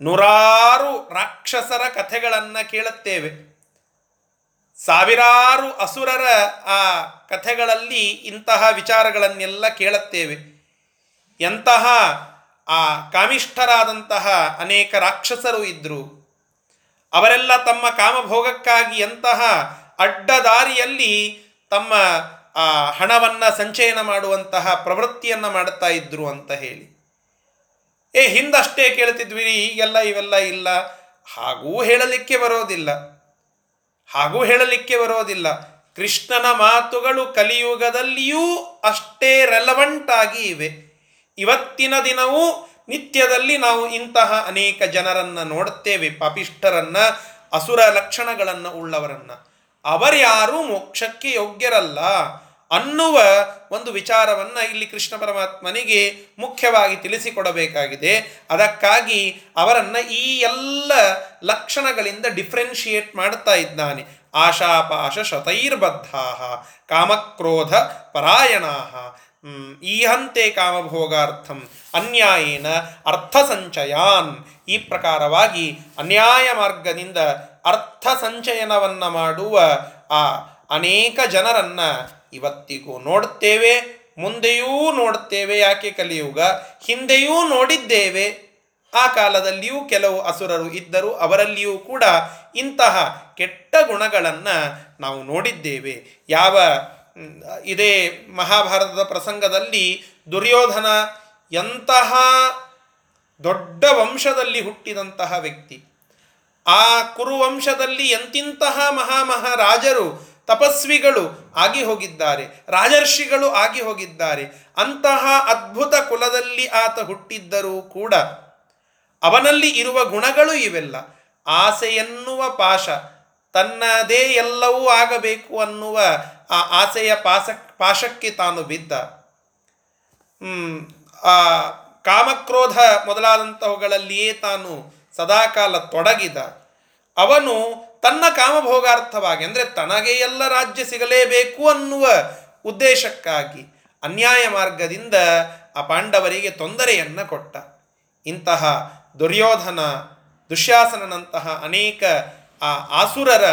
ನೂರಾರು ರಾಕ್ಷಸರ ಕಥೆಗಳನ್ನು ಕೇಳುತ್ತೇವೆ. ಸಾವಿರಾರು ಅಸುರರ ಆ ಕಥೆಗಳಲ್ಲಿ ಇಂತಹ ವಿಚಾರಗಳನ್ನೆಲ್ಲ ಕೇಳುತ್ತೇವೆ. ಎಂತಹ ಆ ಕಾಮಿಷ್ಠರಾದಂತಹ ಅನೇಕ ರಾಕ್ಷಸರು ಇದ್ದರು ಅವರೆಲ್ಲ ತಮ್ಮ ಕಾಮಭೋಗಕ್ಕಾಗಿ ಎಂತಹ ಅಡ್ಡದಾರಿಯಲ್ಲಿ ತಮ್ಮ ಆ ಹಣವನ್ನು ಸಂಚಯನ ಮಾಡುವಂತಹ ಪ್ರವೃತ್ತಿಯನ್ನು ಮಾಡುತ್ತಾ ಇದ್ರು ಅಂತ ಹೇಳಿ. ಏ ಹಿಂದಷ್ಟೇ ಕೇಳ್ತಿದ್ವಿ, ಈಗೆಲ್ಲ ಇವೆಲ್ಲ ಇಲ್ಲ. ಹಾಗೂ ಹೇಳಲಿಕ್ಕೆ ಬರೋದಿಲ್ಲ. ಹಾಗೂ ಹೇಳಲಿಕ್ಕೆ ಬರೋದಿಲ್ಲ. ಕೃಷ್ಣನ ಮಾತುಗಳು ಕಲಿಯುಗದಲ್ಲಿಯೂ ಅಷ್ಟೇ ರೆಲವೆಂಟ್ ಆಗಿ ಇವೆ. ಇವತ್ತಿನ ದಿನವೂ ನಿತ್ಯದಲ್ಲಿ ನಾವು ಇಂತಹ ಅನೇಕ ಜನರನ್ನು ನೋಡುತ್ತೇವೆ ಪಾಪಿಷ್ಠರನ್ನ, ಅಸುರ ಲಕ್ಷಣಗಳನ್ನು ಉಳ್ಳವರನ್ನ. ಅವರ್ಯಾರೂ ಮೋಕ್ಷಕ್ಕೆ ಯೋಗ್ಯರಲ್ಲ. ಅನ್ನುವ ಒಂದು ವಿಚಾರವನ್ನು ಇಲ್ಲಿ ಕೃಷ್ಣ ಪರಮಾತ್ಮನಿಗೆ ಮುಖ್ಯವಾಗಿ ತಿಳಿಸಿಕೊಡಬೇಕಾಗಿದೆ. ಅದಕ್ಕಾಗಿ ಅವರನ್ನು ಈ ಎಲ್ಲ ಲಕ್ಷಣಗಳಿಂದ ಡಿಫ್ರೆನ್ಷಿಯೇಟ್ ಮಾಡ್ತಾ ಇದ್ದಾನೆ. ಆಶಾಪಾಶ ಶತೈರ್ಬದ್ಧಾ ಕಾಮಕ್ರೋಧ ಪರಾಯಣಾ ಈಹಂತೆ ಕಾಮಭೋಗಾರ್ಥಂ, ಅನ್ಯಾಯೇನ ಅರ್ಥ ಸಂಚಯಾನ್ ಈ ಪ್ರಕಾರವಾಗಿ ಅನ್ಯಾಯ ಮಾರ್ಗದಿಂದ ಅರ್ಥ ಸಂಚಯನವನ್ನು ಮಾಡುವ ಆ ಅನೇಕ ಜನರನ್ನು ಇವತ್ತಿಗೂ ನೋಡುತ್ತೇವೆ ಮುಂದೆಯೂ ನೋಡುತ್ತೇವೆ ಯಾಕೆ ಕಲಿಯುಗ? ಹಿಂದೆಯೂ ನೋಡಿದ್ದೇವೆ. ಆ ಕಾಲದಲ್ಲಿಯೂ ಕೆಲವು ಅಸುರರು ಇದ್ದರು, ಅವರಲ್ಲಿಯೂ ಕೂಡ ಇಂತಹ ಕೆಟ್ಟ ಗುಣಗಳನ್ನು ನಾವು ನೋಡಿದ್ದೇವೆ. ಯಾವ ಇದೇ ಮಹಾಭಾರತದ ಪ್ರಸಂಗದಲ್ಲಿ ದುರ್ಯೋಧನ ಎಂತಹ ದೊಡ್ಡ ವಂಶದಲ್ಲಿ ಹುಟ್ಟಿದಂತಹ ವ್ಯಕ್ತಿ. ಆ ಕುರುವಂಶದಲ್ಲಿ ಎಂತಿಂತಹ ಮಹಾಮಹಾರಾಜರು ತಪಸ್ವಿಗಳು ಆಗಿ ಹೋಗಿದ್ದಾರೆ, ರಾಜರ್ಷಿಗಳು ಆಗಿ ಹೋಗಿದ್ದಾರೆ. ಅಂತಹ ಅದ್ಭುತ ಕುಲದಲ್ಲಿ ಆತ ಹುಟ್ಟಿದ್ದರೂ ಕೂಡ ಅವನಲ್ಲಿ ಇರುವ ಗುಣಗಳು ಇವೆಲ್ಲ. ಆಸೆ ಎನ್ನುವ ಪಾಶ ತನ್ನದೇ ಎಲ್ಲವೂ ಆಗಬೇಕು ಅನ್ನುವ ಆ ಆಸೆಯ ಪಾಸ ಪಾಶಕ್ಕೆ ತಾನು ಬಿದ್ದ. ಆ ಕಾಮಕ್ರೋಧ ಮೊದಲಾದಂಥವುಗಳಲ್ಲಿಯೇ ತಾನು ಸದಾಕಾಲ ತೊಡಗಿದ. ಅವನು ತನ್ನ ಕಾಮಭೋಗಾರ್ಥವಾಗಿ, ಅಂದರೆ ತನಗೆ ಎಲ್ಲ ರಾಜ್ಯ ಸಿಗಲೇಬೇಕು ಅನ್ನುವ ಉದ್ದೇಶಕ್ಕಾಗಿ ಅನ್ಯಾಯ ಮಾರ್ಗದಿಂದ ಆ ಪಾಂಡವರಿಗೆ ತೊಂದರೆಯನ್ನು ಕೊಟ್ಟ. ಇಂತಹ ದುರ್ಯೋಧನ ದುಶ್ಯಾಸನಂತಹ ಅನೇಕ, ಆ ಆಸುರರ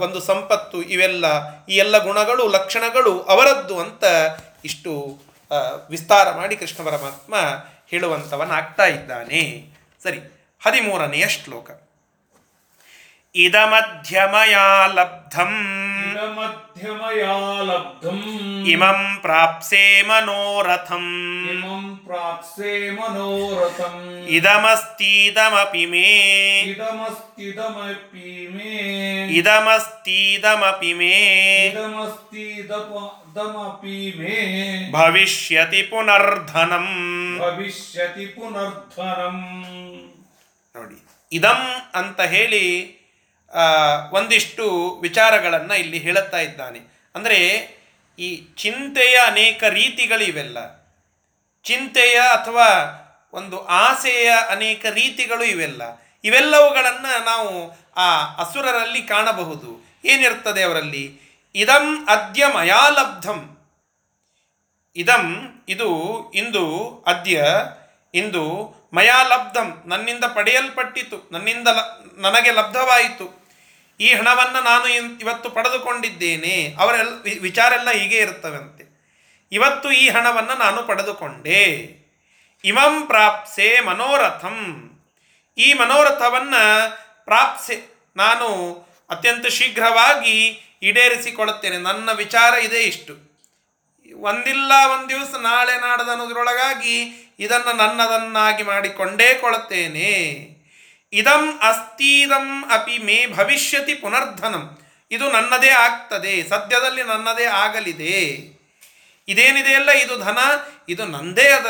ಒಂದು ಸಂಪತ್ತು ಇವೆಲ್ಲ, ಈ ಎಲ್ಲ ಗುಣಗಳು, ಲಕ್ಷಣಗಳು ಅವರದ್ದು ಅಂತ ಇಷ್ಟು ವಿಸ್ತಾರ ಮಾಡಿ ಕೃಷ್ಣ ಪರಮಾತ್ಮ ಹೇಳುವಂಥವನಾಗ್ತಾ ಇದ್ದಾನೆ. ಸರಿ, ಹದಿಮೂರನೆಯ ಶ್ಲೋಕ. ಇದಮಧ್ಯಮಯಾ ಲಬ್ಧಂ ಇದಮಧ್ಯಮಯಾ ಲಬ್ಧಂ ಇಮಂ ಪ್ರಾಪ್ಸೆ ಮನೋರಥಂ ಇಮಂ ಪ್ರಾಪ್ಸೆ ಮನೋರಥಂ ಇದಮಸ್ತೀದಮಪಿ ಮೇ ಇದಮಸ್ತಿದಮಪಿ ಮೇ ಇದಮಸ್ತೀದಮಪಿ ಮೇ ಇದಮಸ್ತಿದಮಪಿ ಮೇ ಭವಿಷ್ಯತಿ ಪುನರ್ಧನಂ ಭವಿಷ್ಯತಿ ಪುನರ್ಧನಂ ನೋಡಿ ಇದಂ ಅಂತ ಹೇಳಿ ಒಂದಿಷ್ಟು ವಿಚಾರಗಳನ್ನು ಇಲ್ಲಿ ಹೇಳುತ್ತಾ ಇದ್ದಾನೆ. ಅಂದರೆ ಈ ಚಿಂತೆಯ ಅನೇಕ ರೀತಿಗಳಿವೆಲ್ಲ. ಚಿಂತೆಯ ಅಥವಾ ಒಂದು ಆಸೆಯ ಅನೇಕ ರೀತಿಗಳು ಇವೆಲ್ಲ. ಇವೆಲ್ಲವುಗಳನ್ನು ನಾವು ಆ ಅಸುರರಲ್ಲಿ ಕಾಣಬಹುದು. ಏನಿರ್ತದೆ ಅವರಲ್ಲಿ? ಇದಂ ಅದ್ಯ ಮಯಾಲಬ್ಧಂ ಇದಂ, ಇದು ಇಂದು ಅದ್ಯ, ಇಂದು ಮಯಾಲಬ್ಧಂ. ನನ್ನಿಂದ ಪಡೆಯಲ್ಪಟ್ಟಿತು. ನನ್ನಿಂದ ನನಗೆ ಲಬ್ಧವಾಯಿತು. ಈ ಹಣವನ್ನು ನಾನು ಇವತ್ತು ಪಡೆದುಕೊಂಡಿದ್ದೇನೆ ಅವರೆಲ್ಲ ವಿಚಾರ ಎಲ್ಲ ಹೀಗೆ ಇರ್ತವಂತೆ ಇವತ್ತು ಈ ಹಣವನ್ನು ನಾನು ಪಡೆದುಕೊಂಡೆ. ಇಮಂ ಪ್ರಾಪ್ಸೆ ಮನೋರಥಂ. ಈ ಮನೋರಥವನ್ನು ಪ್ರಾಪ್ಸೆ ನಾನು ಅತ್ಯಂತ ಶೀಘ್ರವಾಗಿ ಈಡೇರಿಸಿಕೊಳ್ಳುತ್ತೇನೆ. ನನ್ನ ವಿಚಾರ ಇದೆ ಇಷ್ಟು. ಒಂದಿಲ್ಲ ಒಂದು ದಿವಸ ನಾಳೆ ನಾಡದ ಅನ್ನೋದ್ರೊಳಗಾಗಿ ಇದನ್ನು ನನ್ನದನ್ನಾಗಿ ಮಾಡಿಕೊಂಡೇ ಕೊಳುತ್ತೇನೆ ಇದಂ ಅಸ್ತೀದಂ ಅಪಿ ಮೇ ಭವಿಷ್ಯತಿ ಪುನರ್ಧನಂ. ಇದು ನನ್ನದೇ ಆಗ್ತದೆ, ಸದ್ಯದಲ್ಲಿ ನನ್ನದೇ ಆಗಲಿದೆ. ಇದೇನಿದೆಯಲ್ಲ ಇದು ಧನ, ಇದು ನಂದೇ ಅದ.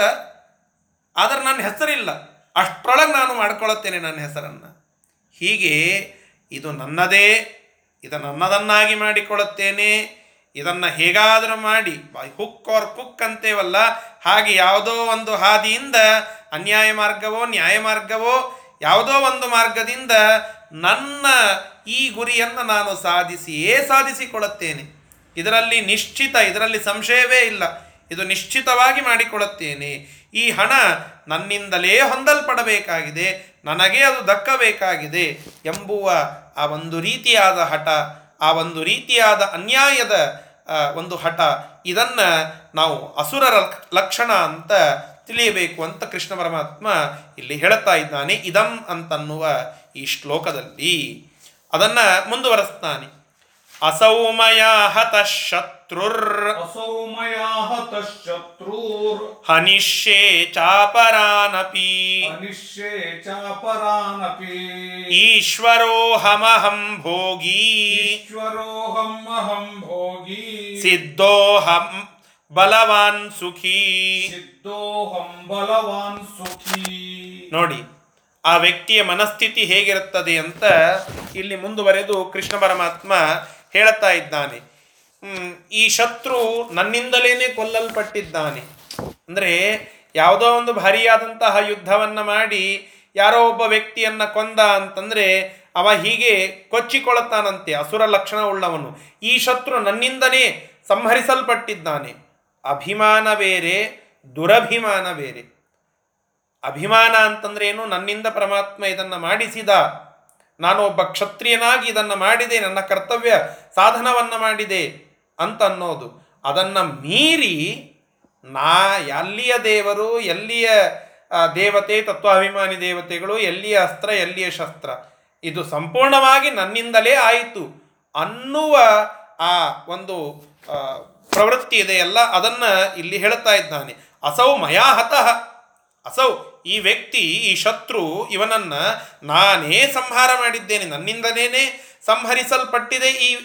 ಆದರೆ ನನ್ನ ಹೆಸರಿಲ್ಲ. ಅಷ್ಟರೊಳಗೆ ನಾನು ಮಾಡ್ಕೊಳ್ಳುತ್ತೇನೆ ನನ್ನ ಹೆಸರನ್ನು. ಹೀಗೆ ಇದು ನನ್ನದೇ, ಇದು ನನ್ನದನ್ನಾಗಿ ಮಾಡಿಕೊಳ್ಳುತ್ತೇನೆ ಇದನ್ನು ಹೇಗಾದರೂ ಮಾಡಿ ಹುಕ್ ಆರ್ ಕುಕ್ ಅಂತೇವಲ್ಲ, ಹಾಗೆ ಯಾವುದೋ ಒಂದು ಹಾದಿಯಿಂದ ಅನ್ಯಾಯ ಮಾರ್ಗವೋ, ನ್ಯಾಯ ಮಾರ್ಗವೋ ಯಾವುದೋ ಒಂದು ಮಾರ್ಗದಿಂದ ನನ್ನ ಈ ಗುರಿಯನ್ನು ನಾನು ಸಾಧಿಸಿಯೇ ಸಾಧಿಸಿಕೊಳ್ಳುತ್ತೇನೆ. ಇದರಲ್ಲಿ ನಿಶ್ಚಿತ, ಇದರಲ್ಲಿ ಸಂಶಯವೇ ಇಲ್ಲ. ಇದು ನಿಶ್ಚಿತವಾಗಿ ಮಾಡಿಕೊಳ್ಳುತ್ತೇನೆ. ಈ ಹಣ ನನ್ನಿಂದಲೇ ಹೊಂದಲ್ಪಡಬೇಕಾಗಿದೆ. ನನಗೆ ಅದು ದಕ್ಕಬೇಕಾಗಿದೆ ಎಂಬುವ ಆ ಒಂದು ರೀತಿಯಾದ ಹಠ, ಆ ಒಂದು ರೀತಿಯಾದ ಅನ್ಯಾಯದ ಒಂದು ಹಠ, ಇದನ್ನು ನಾವು ಅಸುರರ ಲಕ್ಷಣ ಅಂತ ತಿಳಿಯಬೇಕು ಅಂತ ಕೃಷ್ಣ ಪರಮಾತ್ಮ ಇಲ್ಲಿ ಹೇಳುತ್ತಾ ಇದ್ದಾನೆ ಇದಂ ಅಂತನ್ನುವ ಈ ಶ್ಲೋಕದಲ್ಲಿ ಅದನ್ನು ಮುಂದುವರೆಸ್ತಾನೆ ಅಸೌಮಯ ಹತಃ ಶತ್ರುರ್ असौ मया हतः शत्रुर् ಹನಿಷ್ಯೇ ಚಾಪರಾನಪಿ अनिश्ये चापरानपि ಈಶ್ವರೋಹಮಹಂ ಭೋಗಿ ईश्वरोऽहम् अहं भोगी ಸಿದ್ಧೋಹಂ ಬಲವಾನ್ ಸುಖಿ. ಸಿದ್ಧೋಹಂ ಬಲವಾನ್ ಸುಖಿ. ನೋಡಿ ಆ ವ್ಯಕ್ತಿಯ ಮನಸ್ಥಿತಿ ಹೇಗಿರುತ್ತದೆ ಅಂತ ಇಲ್ಲಿ ಮುಂದುವರೆದು ಕೃಷ್ಣ ಪರಮಾತ್ಮ ಹೇಳುತ್ತಾ ಇದ್ದಾನೆ. ಈ ಶತ್ರು ನನ್ನಿಂದಲೇನೆ ಕೊಲ್ಲಲ್ಪಟ್ಟಿದ್ದಾನೆ. ಅಂದರೆ ಯಾವುದೋ ಒಂದು ಭಾರಿಯಾದಂತಹ ಯುದ್ಧವನ್ನು ಮಾಡಿ ಯಾರೋ ಒಬ್ಬ ವ್ಯಕ್ತಿಯನ್ನು ಕೊಂದ ಅಂತಂದರೆ ಅವ ಹೀಗೆ ಕೊಚ್ಚಿಕೊಳ್ಳುತ್ತಾನಂತೆ ಅಸುರ ಲಕ್ಷಣವುಳ್ಳವನು ಈ ಶತ್ರು ನನ್ನಿಂದನೇ ಸಂಹರಿಸಲ್ಪಟ್ಟಿದ್ದಾನೆ. ಅಭಿಮಾನ ಬೇರೆ, ದುರಭಿಮಾನ ಬೇರೆ. ಅಭಿಮಾನ ಅಂತಂದ್ರೆ ಏನು ನನ್ನಿಂದ ಪರಮಾತ್ಮ ಇದನ್ನು ಮಾಡಿಸಿದ, ನಾನು ಒಬ್ಬ ಕ್ಷತ್ರಿಯನಾಗಿ ಇದನ್ನು ಮಾಡಿದೆ, ನನ್ನ ಕರ್ತವ್ಯ ಸಾಧನವನ್ನು ಮಾಡಿದೆ ಅಂತ ಅನ್ನೋದು ಅದನ್ನು ಮೀರಿ ನಾ, ಎಲ್ಲಿಯ ದೇವರು, ಎಲ್ಲಿಯ ದೇವತೆ, ತತ್ವಾಭಿಮಾನಿ ದೇವತೆಗಳು, ಎಲ್ಲಿಯ ಅಸ್ತ್ರ, ಎಲ್ಲಿಯ ಶಸ್ತ್ರ? ಇದು ಸಂಪೂರ್ಣವಾಗಿ ನನ್ನಿಂದಲೇ ಆಯಿತು ಅನ್ನುವ ಆ ಒಂದು ಆ, ಇದೆ ಎಲ್ಲ ಅದನ್ನು ಇಲ್ಲಿ ಹೇಳ್ತಾ ಇದ್ದಾನೆ. ಅಸೌ ಮಯಾ ಹತಃ ಅಸೌ ಈ ವ್ಯಕ್ತಿ ಈ ಶತ್ರು ಇವನನ್ನು ನಾನೇ ಸಂಹಾರ ಮಾಡಿದ್ದೇನೆ ನನ್ನಿಂದಲೇ ಸಂಹರಿಸಲ್ಪಟ್ಟಿದೆ ಈ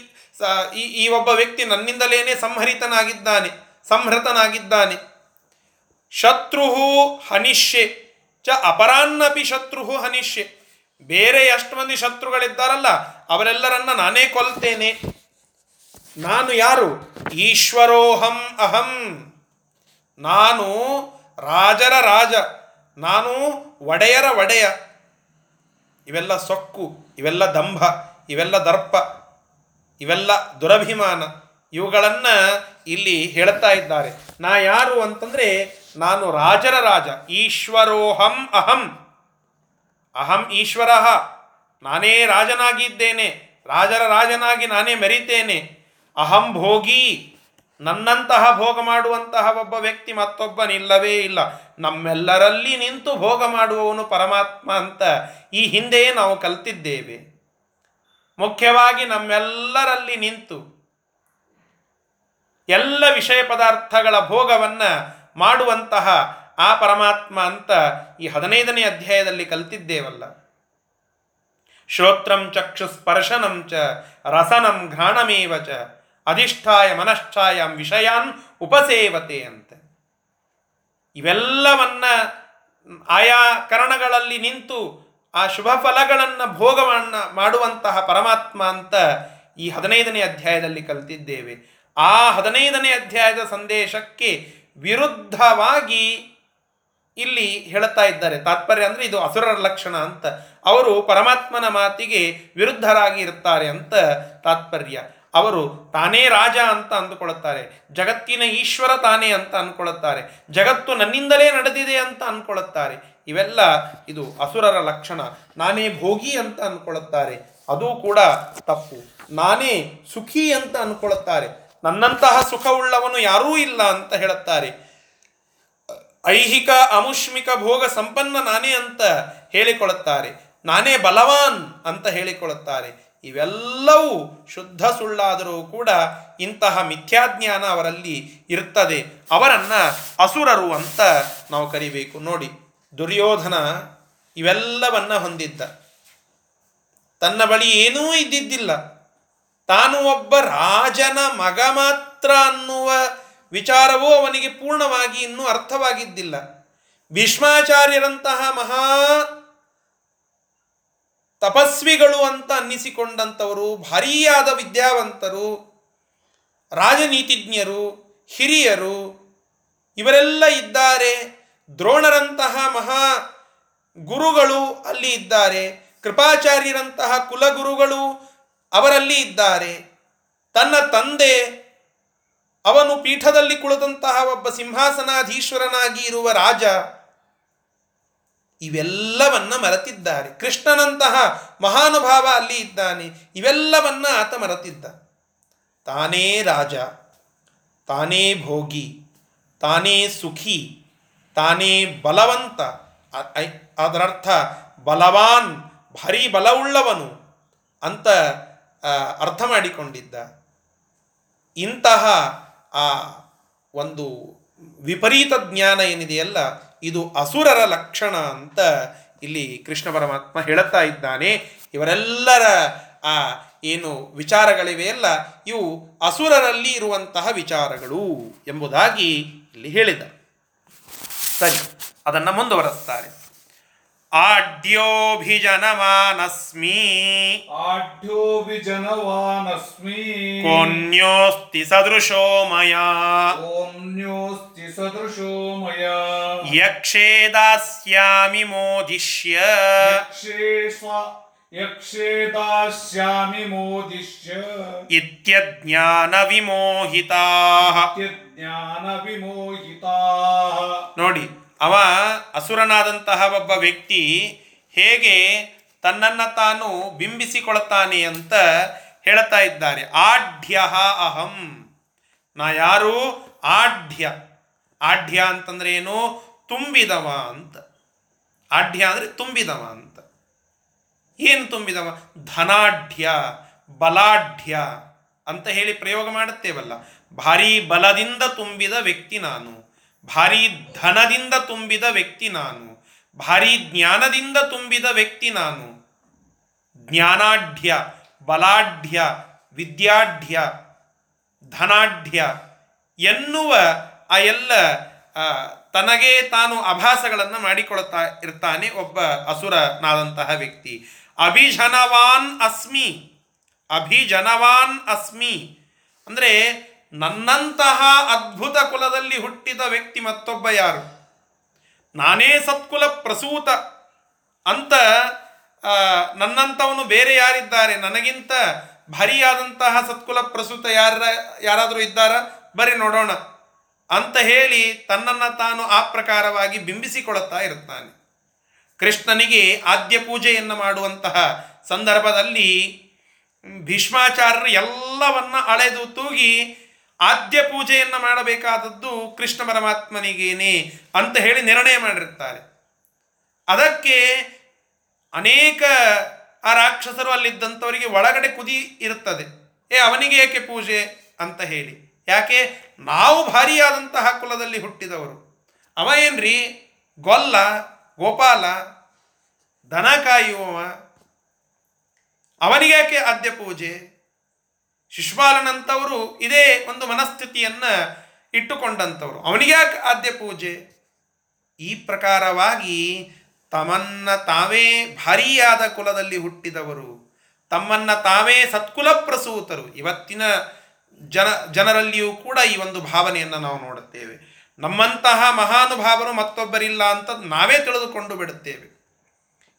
ಈ ಈ ಒಬ್ಬ ವ್ಯಕ್ತಿ ನನ್ನಿಂದಲೇ ಸಂಹರಿತನಾಗಿದ್ದಾನೆ ಸಂಹೃತನಾಗಿದ್ದಾನೆ. ಶತ್ರು ಹನಿಷ್ಯೆ ಚ ಅಪರಾನ್ನಪಿ ಶತ್ರು ಹನಿಷ್ಯೆ. ಬೇರೆ ಎಷ್ಟು ಮಂದಿ ಶತ್ರುಗಳಿದ್ದಾರಲ್ಲ ಅವರೆಲ್ಲರನ್ನ ನಾನೇ ಕೊಲ್ತೇನೆ. ನಾನು ಯಾರು? ಈಶ್ವರೋಹಂ ಅಹಂ. ನಾನು ರಾಜರ ರಾಜ. ನಾನು ಒಡೆಯರ ಒಡೆಯ. ಇವೆಲ್ಲ ಸೊಕ್ಕು, ಇವೆಲ್ಲ ದಂಭ, ಇವೆಲ್ಲ ದರ್ಪ, ಇವೆಲ್ಲ ದುರಭಿಮಾನ. ಇವುಗಳನ್ನು ಇಲ್ಲಿ ಹೇಳ್ತಾ ಇದ್ದಾರೆ. ನಾ ಯಾರು ಅಂತಂದರೆ ನಾನು ರಾಜರ ರಾಜ. ಈಶ್ವರೋಹಂ ಅಹಂ. ಅಹಂ ಈಶ್ವರ. ನಾನೇ ರಾಜನಾಗಿದ್ದೇನೆ. ರಾಜರ ರಾಜನಾಗಿ ನಾನೇ ಮೆರಿತೇನೆ. ಅಹಂ ಭೋಗಿ. ನನ್ನಂತಹ ಭೋಗ ಮಾಡುವಂತಹ ಒಬ್ಬ ವ್ಯಕ್ತಿ ಮತ್ತೊಬ್ಬನಿಲ್ಲವೇ ಇಲ್ಲ. ನಮ್ಮೆಲ್ಲರಲ್ಲಿ ನಿಂತು ಭೋಗ ಮಾಡುವವನು ಪರಮಾತ್ಮ ಅಂತ ಈ ಹಿಂದೆಯೇ ನಾವು ಕಲ್ತಿದ್ದೇವೆ. ಮುಖ್ಯವಾಗಿ ನಮ್ಮೆಲ್ಲರಲ್ಲಿ ನಿಂತು ಎಲ್ಲ ವಿಷಯ ಪದಾರ್ಥಗಳ ಭೋಗವನ್ನು ಮಾಡುವಂತಹ ಆ ಪರಮಾತ್ಮ ಅಂತ ಈ ಹದಿನೈದನೇ ಅಧ್ಯಾಯದಲ್ಲಿ ಕಲ್ತಿದ್ದೇವಲ್ಲ. ಶ್ರೋತ್ರಂ ಚಕ್ಷು ಸ್ಪರ್ಶನಂ ಚ ರಸನಂ ಘ್ರಾಣಮೇವ ಚ. ಅಧಿಷ್ಠಾಯ ಮನಶ್ಚಾಯಂ ವಿಷಯಾನ್ ಉಪಸೇವತೆ ಅಂತ. ಇವೆಲ್ಲವನ್ನ ಆಯಾ ಕರಣಗಳಲ್ಲಿ ನಿಂತು ಆ ಶುಭ ಫಲಗಳನ್ನು ಭೋಗವನ್ನು ಮಾಡುವಂತಹ ಪರಮಾತ್ಮ ಅಂತ ಈ ಹದಿನೈದನೇ ಅಧ್ಯಾಯದಲ್ಲಿ ಕಲ್ತಿದ್ದೇವೆ. ಆ ಹದಿನೈದನೇ ಅಧ್ಯಾಯದ ಸಂದೇಶಕ್ಕೆ ವಿರುದ್ಧವಾಗಿ ಇಲ್ಲಿ ಹೇಳ್ತಾ ಇದ್ದಾರೆ. ತಾತ್ಪರ್ಯ ಅಂದರೆ ಇದು ಅಸುರರ ಲಕ್ಷಣ ಅಂತ. ಅವರು ಪರಮಾತ್ಮನ ಮಾತಿಗೆ ವಿರುದ್ಧರಾಗಿ ಇರ್ತಾರೆ ಅಂತ ತಾತ್ಪರ್ಯ. ಅವರು ತಾನೇ ರಾಜ ಅಂತ ಅಂದುಕೊಳ್ಳುತ್ತಾರೆ. ಜಗತ್ತಿನ ಈಶ್ವರ ತಾನೇ ಅಂತ ಅಂದ್ಕೊಳ್ಳುತ್ತಾರೆ. ಜಗತ್ತು ನನ್ನಿಂದಲೇ ನಡೆದಿದೆ ಅಂತ ಅಂದ್ಕೊಳ್ಳುತ್ತಾರೆ. ಇವೆಲ್ಲ ಇದು ಅಸುರರ ಲಕ್ಷಣ. ನಾನೇ ಭೋಗಿ ಅಂತ ಅಂದ್ಕೊಳ್ಳುತ್ತಾರೆ. ಅದು ಕೂಡ ತಪ್ಪು. ನಾನೇ ಸುಖಿ ಅಂತ ಅಂದ್ಕೊಳ್ಳುತ್ತಾರೆ. ನನ್ನಂತಹ ಸುಖವುಳ್ಳವನು ಯಾರೂ ಇಲ್ಲ ಅಂತ ಹೇಳುತ್ತಾರೆ. ಐಹಿಕ ಅಮುಷ್ಮಿಕ ಭೋಗ ಸಂಪನ್ನ ನಾನೇ ಅಂತ ಹೇಳಿಕೊಳ್ಳುತ್ತಾರೆ. ನಾನೇ ಬಲವಾನ್ ಅಂತ ಹೇಳಿಕೊಳ್ಳುತ್ತಾರೆ. ಇವೆಲ್ಲವೂ ಶುದ್ಧ ಸುಳ್ಳಾದರೂ ಕೂಡ ಇಂತಹ ಮಿಥ್ಯಾಜ್ಞಾನ ಅವರಲ್ಲಿ ಇರ್ತದೆ. ಅವರನ್ನ ಅಸುರರು ಅಂತ ನಾವು ಕರಿಬೇಕು. ನೋಡಿ, ದುರ್ಯೋಧನ ಇವೆಲ್ಲವನ್ನ ಹೊಂದಿದ್ದ. ತನ್ನ ಬಳಿ ಏನೂ ಇದ್ದಿದ್ದಿಲ್ಲ. ತಾನು ಒಬ್ಬ ರಾಜನ ಮಗ ಮಾತ್ರ ಅನ್ನುವ ವಿಚಾರವೂ ಅವನಿಗೆ ಪೂರ್ಣವಾಗಿ ಇನ್ನೂ ಅರ್ಥವಾಗಿದ್ದಿಲ್ಲ. ಭೀಷ್ಮಾಚಾರ್ಯರಂತಹ ಮಹಾ ತಪಸ್ವಿಗಳು ಅಂತ ಅನ್ನಿಸಿಕೊಂಡಂಥವರು, ಭಾರೀಯಾದ ವಿದ್ಯಾವಂತರು, ರಾಜನೀತಿಜ್ಞರು, ಹಿರಿಯರು, ಇವರೆಲ್ಲ ಇದ್ದಾರೆ. ದ್ರೋಣರಂತಹ ಮಹಾ ಗುರುಗಳು ಅಲ್ಲಿ ಇದ್ದಾರೆ. ಕೃಪಾಚಾರ್ಯರಂತಹ ಕುಲಗುರುಗಳು ಅವರಲ್ಲಿ ಇದ್ದಾರೆ. ತನ್ನ ತಂದೆ, ಅವನು ಪೀಠದಲ್ಲಿ ಕುಳಿತಂತಹ ಒಬ್ಬ ಸಿಂಹಾಸನಾಧೀಶ್ವರನಾಗಿ ಇರುವ ರಾಜ ಇವೆಲ್ಲವನ್ನ ಮರೆತಿದ್ದಾರೆ. ಕೃಷ್ಣನಂತಹ ಮಹಾನುಭಾವ ಅಲ್ಲಿ ಇದ್ದಾನೆ. ಇವೆಲ್ಲವನ್ನ ಆತ ಮರೆತಿದ್ದ. ತಾನೇ ರಾಜ, ತಾನೇ ಭೋಗಿ, ತಾನೇ ಸುಖಿ, ತಾನೇ ಬಲವಂತ. ಅದರರ್ಥ ಬಲವಾನ್, ಭಾರಿ ಬಲವುಳ್ಳವನು ಅಂತ ಅರ್ಥ ಮಾಡಿಕೊಂಡಿದ್ದ. ಇಂತಹ, ಆ, ಒಂದು ವಿಪರೀತ ಜ್ಞಾನ ಏನಿದೆಯಲ್ಲ ಇದು ಅಸುರರ ಲಕ್ಷಣ ಅಂತ ಇಲ್ಲಿ ಕೃಷ್ಣ ಪರಮಾತ್ಮ ಹೇಳುತ್ತಾ ಇದ್ದಾನೆ. ಇವರೆಲ್ಲರ, ಆ, ಏನು ವಿಚಾರಗಳಿವೆಯಲ್ಲ ಇವು ಅಸುರರಲ್ಲಿ ಇರುವಂತಹ ವಿಚಾರಗಳು ಎಂಬುದಾಗಿ ಇಲ್ಲಿ ಹೇಳಿದ. ಸರಿ, ಅದನ್ನು ಮುಂದುವರೆಸ್ತಾರೆ. ಆಡ್ಯೋಭಿಜನಮಾನಸ್ಮಿ ಆಢ್ಯೋ ವಿಜನವಾನಸ್ಮಿ ಕೋನ್ಯೋಸ್ತಿ ಸದೃಶೋ ಮಯಾ ಓನ್ಯೋಸ್ತಿ ಸದೃಶೋ ಮಯ ಯಕ್ಷೇ ದಾಸ್ಯಾಮಿ ಮೋದಿಷ್ಯ ಯಕ್ಷೇ ಸ್ವ ಯಕ್ಷೇ ದಾಸ್ಯಾಮಿ ಮೋದಿಷ್ಯ ಇತ್ಯಜ್ಞಾನ ವಿಮೋಹಿತಾ ಜ್ಞಾನ ವಿಮೋಹಿತಾ ನೋಡಿ ಅವ ಅಸುರನಾದಂತಹ ಒಬ್ಬ ವ್ಯಕ್ತಿ ಹೇಗೆ ತನ್ನನ್ನು ತಾನು ಬಿಂಬಿಸಿಕೊಳ್ತಾನೆ ಅಂತ ಹೇಳ್ತಾ ಇದ್ದಾರೆ. ಆಢ್ಯ ಅಹಂ. ನಾ ಯಾರು? ಆಢ್ಯ. ಆಢ್ಯ ಅಂತಂದ್ರೆ ಏನು? ತುಂಬಿದವ ಅಂತ. ಆಢ್ಯ ಅಂದರೆ ತುಂಬಿದವ ಅಂತ. ಏನು ತುಂಬಿದವ? ಧನಾಢ್ಯ, ಬಲಾಢ್ಯ ಅಂತ ಹೇಳಿ ಪ್ರಯೋಗ ಮಾಡುತ್ತೇವಲ್ಲ. ಭಾರೀ ಬಲದಿಂದ ತುಂಬಿದ ವ್ಯಕ್ತಿ ನಾನು. ಭಾರಿ ಧನದಿಂದ ತುಂಬಿದ ವ್ಯಕ್ತಿ ನಾನು. ಭಾರಿ ಜ್ಞಾನದಿಂದ ತುಂಬಿದ ವ್ಯಕ್ತಿ ನಾನು. ಜ್ಞಾನಾಢ್ಯ, ಬಲಾಢ್ಯ, ವಿದ್ಯಾಢ್ಯ, ಧನಾಢ್ಯ ಎನ್ನುವ ಆ ಎಲ್ಲ ತನಗೆ ತಾನು ಅಭಾಸಗಳನ್ನು ಮಾಡಿಕೊಳ್ತಾ ಇರ್ತಾನೆ ಒಬ್ಬ ಅಸುರನಾದಂತಹ ವ್ಯಕ್ತಿ. ಅಭಿಜನವಾನ್ ಅಸ್ಮಿ. ಅಭಿಜನವಾನ್ ಅಸ್ಮಿ. ಅಂದರೆ ನನ್ನಂತಹ ಅದ್ಭುತ ಕುಲದಲ್ಲಿ ಹುಟ್ಟಿದ ವ್ಯಕ್ತಿ ಮತ್ತೊಬ್ಬ ಯಾರು? ನಾನೇ ಸತ್ಕುಲ ಪ್ರಸೂತ. ಅಂತ ನನ್ನಂಥವನು ಬೇರೆ ಯಾರಿದ್ದಾರೆ? ನನಗಿಂತ ಭಾರಿಯಾದಂತಹ ಸತ್ಕುಲ ಪ್ರಸೂತ ಯಾರ, ಯಾರಾದರೂ ಇದ್ದಾರ? ಬರೀ ನೋಡೋಣ. ಅಂತ ಹೇಳಿ ತನ್ನನ್ನು ತಾನು ಆ ಪ್ರಕಾರವಾಗಿ ಬಿಂಬಿಸಿಕೊಳ್ಳುತ್ತಾ ಇರುತ್ತಾನೆ. ಕೃಷ್ಣನಿಗೆ ಆದ್ಯ ಪೂಜೆಯನ್ನು ಮಾಡುವಂತಹ ಸಂದರ್ಭದಲ್ಲಿ ಭೀಷ್ಮಾಚಾರ್ಯರು ಎಲ್ಲವನ್ನ ಅಳೆದು ತೂಗಿ ಆದ್ಯ ಪೂಜೆಯನ್ನು ಮಾಡಬೇಕಾದದ್ದು ಕೃಷ್ಣ ಪರಮಾತ್ಮನಿಗೇನೆ ಅಂತ ಹೇಳಿ ನಿರ್ಣಯ ಮಾಡಿರ್ತಾರೆ ಅದಕ್ಕೆ ಅನೇಕ ಆ ರಾಕ್ಷಸರು ಅಲ್ಲಿದ್ದಂಥವರಿಗೆ ಒಳಗಡೆ ಕುದಿ ಇರುತ್ತದೆ. ಏ, ಅವನಿಗೆ ಏಕೆ ಪೂಜೆ ಅಂತ ಹೇಳಿ. ಯಾಕೆ? ನಾವು ಭಾರಿಯಾದಂತಹ ಕುಲದಲ್ಲಿ ಹುಟ್ಟಿದವರು. ಅವ ಏನ್ರಿ? ಗೊಲ್ಲ, ಗೋಪಾಲ ದನ ಕಾಯುವವ ಯಾಕೆ ಆದ್ಯ ಪೂಜೆ? ಶಿಶುಪಾಲನಂತವರು ಇದೇ ಒಂದು ಮನಸ್ಥಿತಿಯನ್ನ ಇಟ್ಟುಕೊಂಡಂಥವ್ರು ಅವನಿಗ್ಯಾಕೆ ಆದ್ಯ ಪೂಜೆ? ಈ ಪ್ರಕಾರವಾಗಿ ತಮ್ಮನ್ನ ತಾವೇ ಭಾರಿಯಾದ ಕುಲದಲ್ಲಿ ಹುಟ್ಟಿದವರು. ತಮ್ಮನ್ನ ತಾವೇ ಸತ್ಕುಲ ಪ್ರಸೂತರು. ಇವತ್ತಿನ ಜನ, ಜನರಲ್ಲಿಯೂ ಕೂಡ ಈ ಒಂದು ಭಾವನೆಯನ್ನು ನಾವು ನೋಡುತ್ತೇವೆ. ನಮ್ಮಂತಹ ಮಹಾನುಭಾವರು ಮತ್ತೊಬ್ಬರಿಲ್ಲ ಅಂತ ನಾವೇ ತಿಳಿದುಕೊಂಡು ಬಿಡುತ್ತೇವೆ.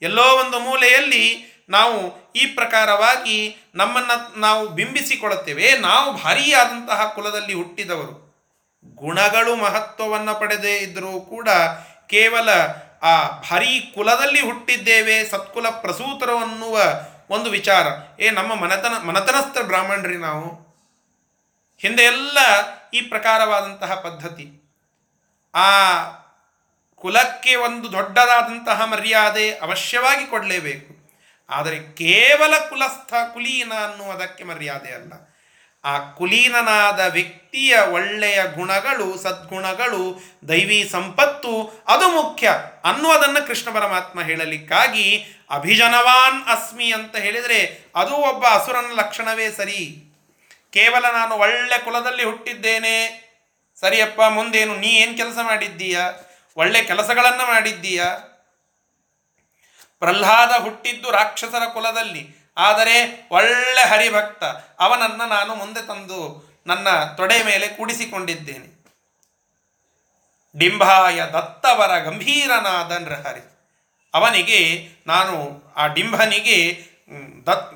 ಎಲ್ಲೋ ಒಂದು ಮೂಲೆಯಲ್ಲಿ ನಾವು ಈ ಪ್ರಕಾರವಾಗಿ ನಮ್ಮನ್ನು ನಾವು ಬಿಂಬಿಸಿಕೊಳ್ಳುತ್ತೇವೆ "ಏ, ನಾವು ಆದಂತಹ ಕುಲದಲ್ಲಿ ಹುಟ್ಟಿದವರು. ಗುಣಗಳು ಮಹತ್ವವನ್ನು ಪಡೆದೇ ಇದ್ದರೂ ಕೂಡ ಕೇವಲ ಆ ಭಾರೀ ಕುಲದಲ್ಲಿ ಹುಟ್ಟಿದ್ದೇವೆ ಸತ್ಕುಲ ಪ್ರಸೂತರು ಅನ್ನುವ ಒಂದು ವಿಚಾರ. ಏ ನಮ್ಮ ಮನತನ ಮನತನಸ್ಥ ಬ್ರಾಹ್ಮಣರಿ ನಾವು. ಹಿಂದೆ ಎಲ್ಲ ಈ ಪ್ರಕಾರವಾದಂತಹ ಪದ್ಧತಿ. ಆ ಕುಲಕ್ಕೆ ಒಂದು ದೊಡ್ಡದಾದಂತಹ ಮರ್ಯಾದೆ ಅವಶ್ಯವಾಗಿ ಕೊಡಲೇಬೇಕು. ಆದರೆ ಕೇವಲ ಕುಲಸ್ಥ ಕುಲೀನ ಅನ್ನುವುದಕ್ಕೆ ಮರ್ಯಾದೆ ಅಲ್ಲ. ಆ ಕುಲೀನನಾದ ವ್ಯಕ್ತಿಯ ಒಳ್ಳೆಯ ಗುಣಗಳು, ಸದ್ಗುಣಗಳು, ದೈವಿ ಸಂಪತ್ತು, ಅದು ಮುಖ್ಯ ಅನ್ನುವುದನ್ನು ಕೃಷ್ಣ ಪರಮಾತ್ಮ ಹೇಳಲಿಕ್ಕಾಗಿ ಅಭಿಜನವಾನ್ ಅಸ್ಮಿ ಅಂತ ಹೇಳಿದರೆ ಅದು ಒಬ್ಬ ಅಸುರನ ಲಕ್ಷಣವೇ ಸರಿ. ಕೇವಲ ನಾನು ಒಳ್ಳೆ ಕುಲದಲ್ಲಿ ಹುಟ್ಟಿದ್ದೇನೆ. ಸರಿಯಪ್ಪ, ಮುಂದೇನು ನೀ ಏನು ಕೆಲಸ ಮಾಡಿದ್ದೀಯಾ? ಒಳ್ಳೆ ಕೆಲಸಗಳನ್ನು ಮಾಡಿದ್ದೀಯ? ಪ್ರಹ್ಲಾದ ಹುಟ್ಟಿದ್ದು ರಾಕ್ಷಸರ ಕುಲದಲ್ಲಿ. ಆದರೆ ಒಳ್ಳೆ ಹರಿಭಕ್ತ, ಅವನನ್ನು ನಾನು ಮುಂದೆ ತಂದು ನನ್ನ ತೊಡೆ ಮೇಲೆ ಕೂಡಿಸಿಕೊಂಡಿದ್ದೇನೆ. ಡಿಂಬಾಯ ದತ್ತವರ ಗಂಭೀರನಾದ ನೃಹರಿ ಅವನಿಗೆ ನಾನು ಆ ಡಿಂಬನಿಗೆ ದತ್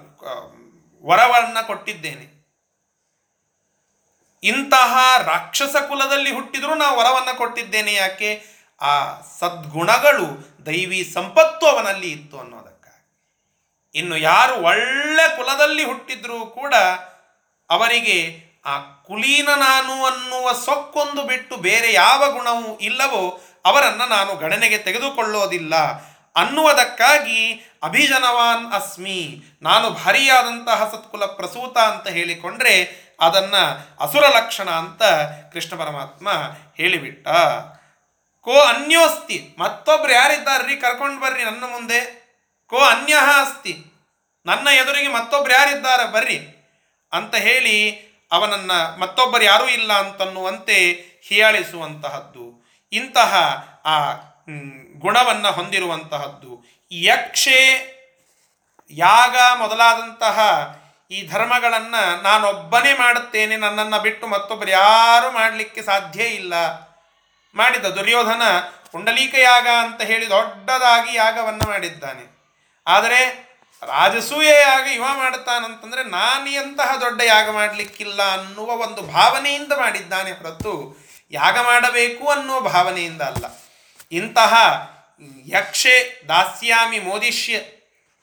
ವರವನ್ನು ಕೊಟ್ಟಿದ್ದೇನೆ. ಇಂತಹ ರಾಕ್ಷಸ ಕುಲದಲ್ಲಿ ಹುಟ್ಟಿದರೂ ನಾನು ವರವನ್ನು ಕೊಟ್ಟಿದ್ದೇನೆ ಯಾಕೆ? ಆ ಸದ್ಗುಣಗಳು ದೈವಿ ಸಂಪತ್ತು ಅವನಲ್ಲಿ ಇತ್ತು ಅನ್ನೋದಕ್ಕಾಗಿ. ಇನ್ನು ಯಾರು ಒಳ್ಳೆ ಕುಲದಲ್ಲಿ ಹುಟ್ಟಿದ್ರೂ ಕೂಡ ಅವರಿಗೆ ಆ ಕುಲೀನ ನಾನು ಅನ್ನುವ ಸೊಕ್ಕೊಂದು ಬಿಟ್ಟು ಬೇರೆ ಯಾವ ಗುಣವೂ ಇಲ್ಲವೋ ಅವರನ್ನು ನಾನು ಗಣನೆಗೆ ತೆಗೆದುಕೊಳ್ಳೋದಿಲ್ಲ ಅನ್ನುವುದಕ್ಕಾಗಿ ಅಭಿಜನವಾನ್ ಅಸ್ಮಿ, ನಾನು ಭಾರಿಯಾದಂತಹ ಸತ್ಕುಲ ಪ್ರಸೂತ ಅಂತ ಹೇಳಿಕೊಂಡ್ರೆ ಅದನ್ನು ಅಸುರ ಲಕ್ಷಣ ಅಂತ ಕೃಷ್ಣ ಪರಮಾತ್ಮ ಹೇಳಿಬಿಟ್ಟ. ಕೋ ಅನ್ಯೋಸ್ತಿ. ಮತ್ತೊಬ್ರು ಯಾರಿದ್ದಾರ್ರಿ? ಕರ್ಕೊಂಡು ಬರ್ರಿ ನನ್ನ ಮುಂದೆ. ಕೋ ಅನ್ಯ ಅಸ್ತಿ. ನನ್ನ ಎದುರಿಗೆ ಮತ್ತೊಬ್ರು ಯಾರಿದ್ದಾರೆ? ಬರ್ರಿ. ಅಂತ ಹೇಳಿ ಅವನನ್ನು ಮತ್ತೊಬ್ಬರು ಯಾರೂ ಇಲ್ಲ ಅಂತನ್ನುವಂತೆ ಹೀಯಾಳಿಸುವಂತಹದ್ದು. ಇಂತಹ ಆ ಗುಣವನ್ನು ಹೊಂದಿರುವಂತಹದ್ದು. ಯಕ್ಷೆ ಯಾಗ ಮೊದಲಾದಂತಹ ಈ ಧರ್ಮಗಳನ್ನು ನಾನೊಬ್ಬನೇ ಮಾಡುತ್ತೇನೆ. ನನ್ನನ್ನು ಬಿಟ್ಟು ಮತ್ತೊಬ್ಬರು ಯಾರೂ ಮಾಡಲಿಕ್ಕೆ ಸಾಧ್ಯ ಇಲ್ಲ. ಮಾಡಿದ ದುರ್ಯೋಧನ ಪುಂಡಲೀಕ ಯಾಗ ಅಂತ ಹೇಳಿ ದೊಡ್ಡದಾಗಿ ಯಾಗವನ್ನು ಮಾಡಿದ್ದಾನೆ. ಆದರೆ ರಾಜಸೂಯ ಯಾಗ ಇವ ಮಾಡುತ್ತಾನಂತಂದರೆ ನಾನು ಎಂತಹ ದೊಡ್ಡ ಯಾಗ ಮಾಡಲಿಕ್ಕಿಲ್ಲ ಅನ್ನುವ ಒಂದು ಭಾವನೆಯಿಂದ ಮಾಡಿದ್ದಾನೆ ಹೊರತು ಯಾಗ ಮಾಡಬೇಕು ಅನ್ನುವ ಭಾವನೆಯಿಂದ ಅಲ್ಲ. ಇಂತಹ ಯಕ್ಷೆ ದಾಸ್ಯಾಮಿ ಮೋದಿಷ್ಯ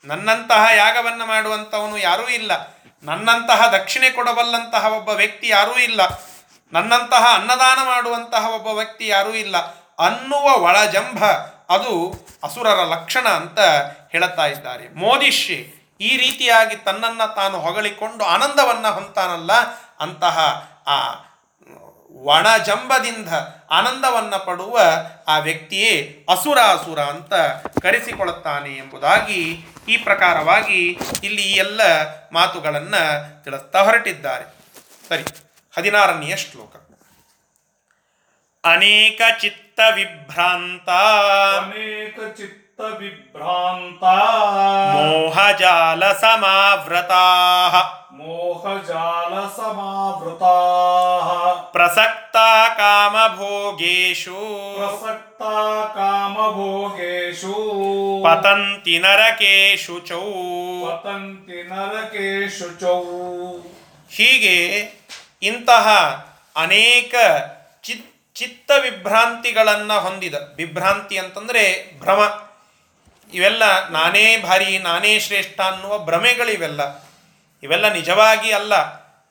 ನನ್ನಂತಹ ಯಾಗವನ್ನು ಮಾಡುವಂಥವನು ಯಾರೂ ಇಲ್ಲ. ನನ್ನಂತಹ ದಕ್ಷಿಣೆ ಕೊಡಬಲ್ಲಂತಹ ಒಬ್ಬ ವ್ಯಕ್ತಿ ಯಾರೂ ಇಲ್ಲ. ನನ್ನಂತಹ ಅನ್ನದಾನ ಮಾಡುವಂತಹ ಒಬ್ಬ ವ್ಯಕ್ತಿ ಯಾರೂ ಇಲ್ಲ. ಅನ್ನುವ ಒಳಜಂಭ ಅದು ಅಸುರರ ಲಕ್ಷಣ ಅಂತ ಹೇಳುತ್ತಾ ಇದ್ದಾರೆ. ಮೋದಿಷ್ಯೆ ಈ ರೀತಿಯಾಗಿ ತನ್ನನ್ನು ತಾನು ಹೊಗಳಿಕೊಂಡು ಆನಂದವನ್ನು ಹೊಂತಾನಲ್ಲ ಅಂತಹ ಆ ಒಣಜಂಬದಿಂದ ಆನಂದವನ್ನು ಪಡುವ ಆ ವ್ಯಕ್ತಿಯೇ ಅಸುರ ಅಸುರ ಅಂತ ಕರೆಸಿಕೊಳ್ಳುತ್ತಾನೆ ಎಂಬುದಾಗಿ ಈ ಪ್ರಕಾರವಾಗಿ ಇಲ್ಲಿ ಎಲ್ಲ ಮಾತುಗಳನ್ನು ತಿಳಿಸ್ತಾ ಹೊರಟಿದ್ದಾರೆ. ಸರಿ. ಹದಿನಾರನೆಯ ಶ್ಲೋಕ. ಅನೇಕ ಚಿತ್ತ ವಿಭ್ರಾಂತ. ಅನೇಕ ಚಿತ್ತ ವಿಭ್ರಾಂತ. ಮೋಹಜಾಲ ಸಮಾವೃತಾ ಮೋಹಜಾಲ ಸಮಾವೃತಾ ಪ್ರಸಕ್ತ ಕಾಮಭೋಗೇಶು ಪ್ರಸಕ್ತ ಕಾಮಭೋಗೇಶು ಪತಂತಿ ನರಕೇಶು ಚೌ ಪತಂತಿ ನರಕೇಶು ಚೌ ಹೀಗೆ ಇಂತಹ ಅನೇಕ ಚಿತ್ ಚಿತ್ತ ವಿಭ್ರಾಂತಿಗಳನ್ನು ಹೊಂದಿದ. ವಿಭ್ರಾಂತಿ ಅಂತಂದರೆ ಭ್ರಮ. ಇವೆಲ್ಲ ನಾನೇ ಭಾರಿ, ನಾನೇ ಶ್ರೇಷ್ಠ ಅನ್ನುವ ಭ್ರಮೆಗಳಿವೆಲ್ಲ. ಇವೆಲ್ಲ ನಿಜವಾಗಿ ಅಲ್ಲ.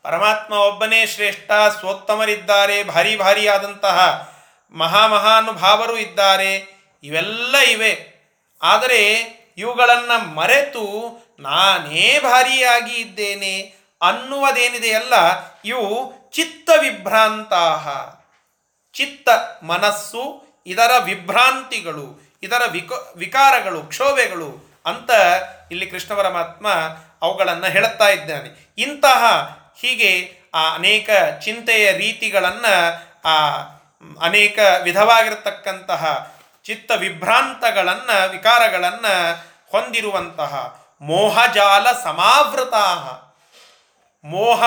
ಪರಮಾತ್ಮ ಒಬ್ಬನೇ ಶ್ರೇಷ್ಠ ಸ್ವೋತ್ತಮರಿದ್ದಾರೆ ಭಾರಿ ಭಾರಿಯಾದಂತಹ ಮಹಾಮಹಾನುಭಾವರು ಇದ್ದಾರೆ. ಇವೆಲ್ಲ ಇವೆ. ಆದರೆ ಇವುಗಳನ್ನು ಮರೆತು ನಾನೇ ಭಾರಿಯಾಗಿ ಇದ್ದೇನೆ. ಅನ್ನುವುದೇನಿದೆಯಲ್ಲ, ಇವು ಚಿತ್ತ ವಿಭ್ರಾಂತ ಚಿತ್ತ ಮನಸ್ಸು, ಇದರ ವಿಭ್ರಾಂತಿಗಳು, ಇದರ ವಿಕ, ವಿಕಾರಗಳು, ಕ್ಷೋಭೆಗಳು ಅಂತ ಇಲ್ಲಿ ಕೃಷ್ಣ ಪರಮಾತ್ಮ ಅವುಗಳನ್ನು ಹೇಳುತ್ತಾ ಇದ್ದಾನೆ. ಇಂತಹ ಹೀಗೆ ಆ ಅನೇಕ ಚಿಂತೆಯ ರೀತಿಗಳನ್ನು ಆ ಅನೇಕ ವಿಧವಾಗಿರತಕ್ಕಂತಹ ಚಿತ್ತ ವಿಭ್ರಾಂತಗಳನ್ನು ವಿಕಾರಗಳನ್ನು ಹೊಂದಿರುವಂತಹ ಮೋಹಜಾಲ ಸಮಾವೃತಾ ಮೋಹ,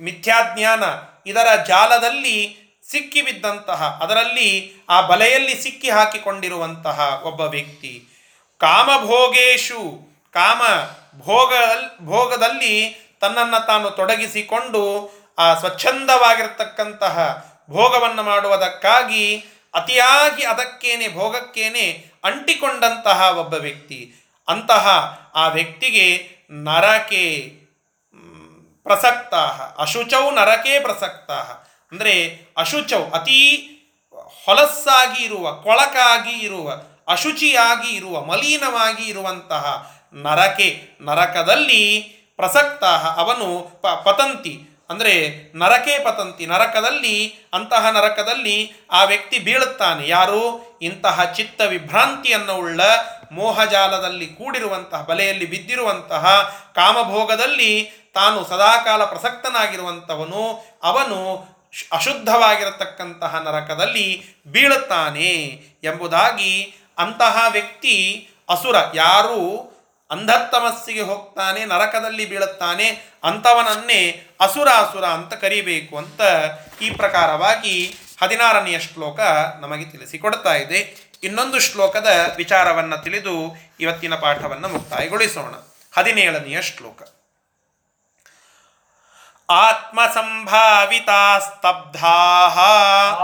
ಮಿಥ್ಯಾಜ್ಞಾನ ಇದರ ಜಾಲದಲ್ಲಿ ಸಿಕ್ಕಿಬಿದ್ದಂತಹ, ಅದರಲ್ಲಿ ಆ ಬಲೆಯಲ್ಲಿ ಸಿಕ್ಕಿ ಹಾಕಿಕೊಂಡಿರುವಂತಹ ಒಬ್ಬ ವ್ಯಕ್ತಿ. ಕಾಮಭೋಗೇಶು, ಕಾಮ ಭೋಗ ಭೋಗದಲ್ಲಿ ತನ್ನನ್ನು ತಾನು ತೊಡಗಿಸಿಕೊಂಡು ಆ ಸ್ವಚ್ಛಂದವಾಗಿರತಕ್ಕಂತಹ ಭೋಗವನ್ನು ಮಾಡುವುದಕ್ಕಾಗಿ ಅತಿಯಾಗಿ ಅದಕ್ಕೇನೆ, ಭೋಗಕ್ಕೇನೆ ಅಂಟಿಕೊಂಡಂತಹ ಒಬ್ಬ ವ್ಯಕ್ತಿ. ಅಂತಹ ಆ ವ್ಯಕ್ತಿಗೆ ನರಕೆ ಪ್ರಸಕ್ತ ಅಶುಚೌ ನರಕೇ ಪ್ರಸಕ್ತ ಅಂದರೆ ಅಶುಚೌ, ಅತೀ ಹೊಲಸ್ಸಾಗಿ ಇರುವ, ಕೊಳಕಾಗಿ ಇರುವ, ಅಶುಚಿಯಾಗಿ ಇರುವ, ಮಲೀನವಾಗಿ ಇರುವಂತಹ ನರಕೆ, ನರಕದಲ್ಲಿ ಪ್ರಸಕ್ತ ಅವನು ಪ, ಪತಂತಿ. ಅಂದರೆ ನರಕೆ ಪತಂತಿ. ನರಕದಲ್ಲಿ, ಅಂತಹ ನರಕದಲ್ಲಿ ಆ ವ್ಯಕ್ತಿ ಬೀಳುತ್ತಾನೆ. ಯಾರು? ಇಂತಹ ಚಿತ್ತ ವಿಭ್ರಾಂತಿಯನ್ನು ಉಳ್ಳ ಮೋಹಜಾಲದಲ್ಲಿ ಕೂಡಿರುವಂತಹ, ಬಲೆಯಲ್ಲಿ ಬಿದ್ದಿರುವಂತಹ ಕಾಮಭೋಗದಲ್ಲಿ ತಾನು ಸದಾಕಾಲ ಪ್ರಸಕ್ತನಾಗಿರುವಂಥವನು, ಅವನು ಅಶುದ್ಧವಾಗಿರತಕ್ಕಂತಹ ನರಕದಲ್ಲಿ ಬೀಳುತ್ತಾನೆ ಎಂಬುದಾಗಿ ಅಂತಹ ವ್ಯಕ್ತಿ ಅಸುರ, ಯಾರು ಅಂಧತ್ತಮಸ್ಸಿಗೆ ಹೋಗ್ತಾನೆ, ನರಕದಲ್ಲಿ ಬೀಳುತ್ತಾನೆ, ಅಂಥವನನ್ನೇ ಅಸುರ ಅಸುರ ಅಂತ ಕರಿಬೇಕು ಅಂತ ಈ ಪ್ರಕಾರವಾಗಿ ಹದಿನಾರನೆಯ ಶ್ಲೋಕ ನಮಗೆ ತಿಳಿಸಿಕೊಡ್ತಾ ಇದೆ. ಇನ್ನೊಂದು ಶ್ಲೋಕದ ವಿಚಾರವನ್ನು ತಿಳಿದು ಇವತ್ತಿನ ಪಾಠವನ್ನು ಮುಕ್ತಾಯಗೊಳಿಸೋಣ. ಹದಿನೇಳನೆಯ ಶ್ಲೋಕ. ಆತ್ಮಸಂಭಾವಿತಾ ಸ್ತಬ್ಧಾ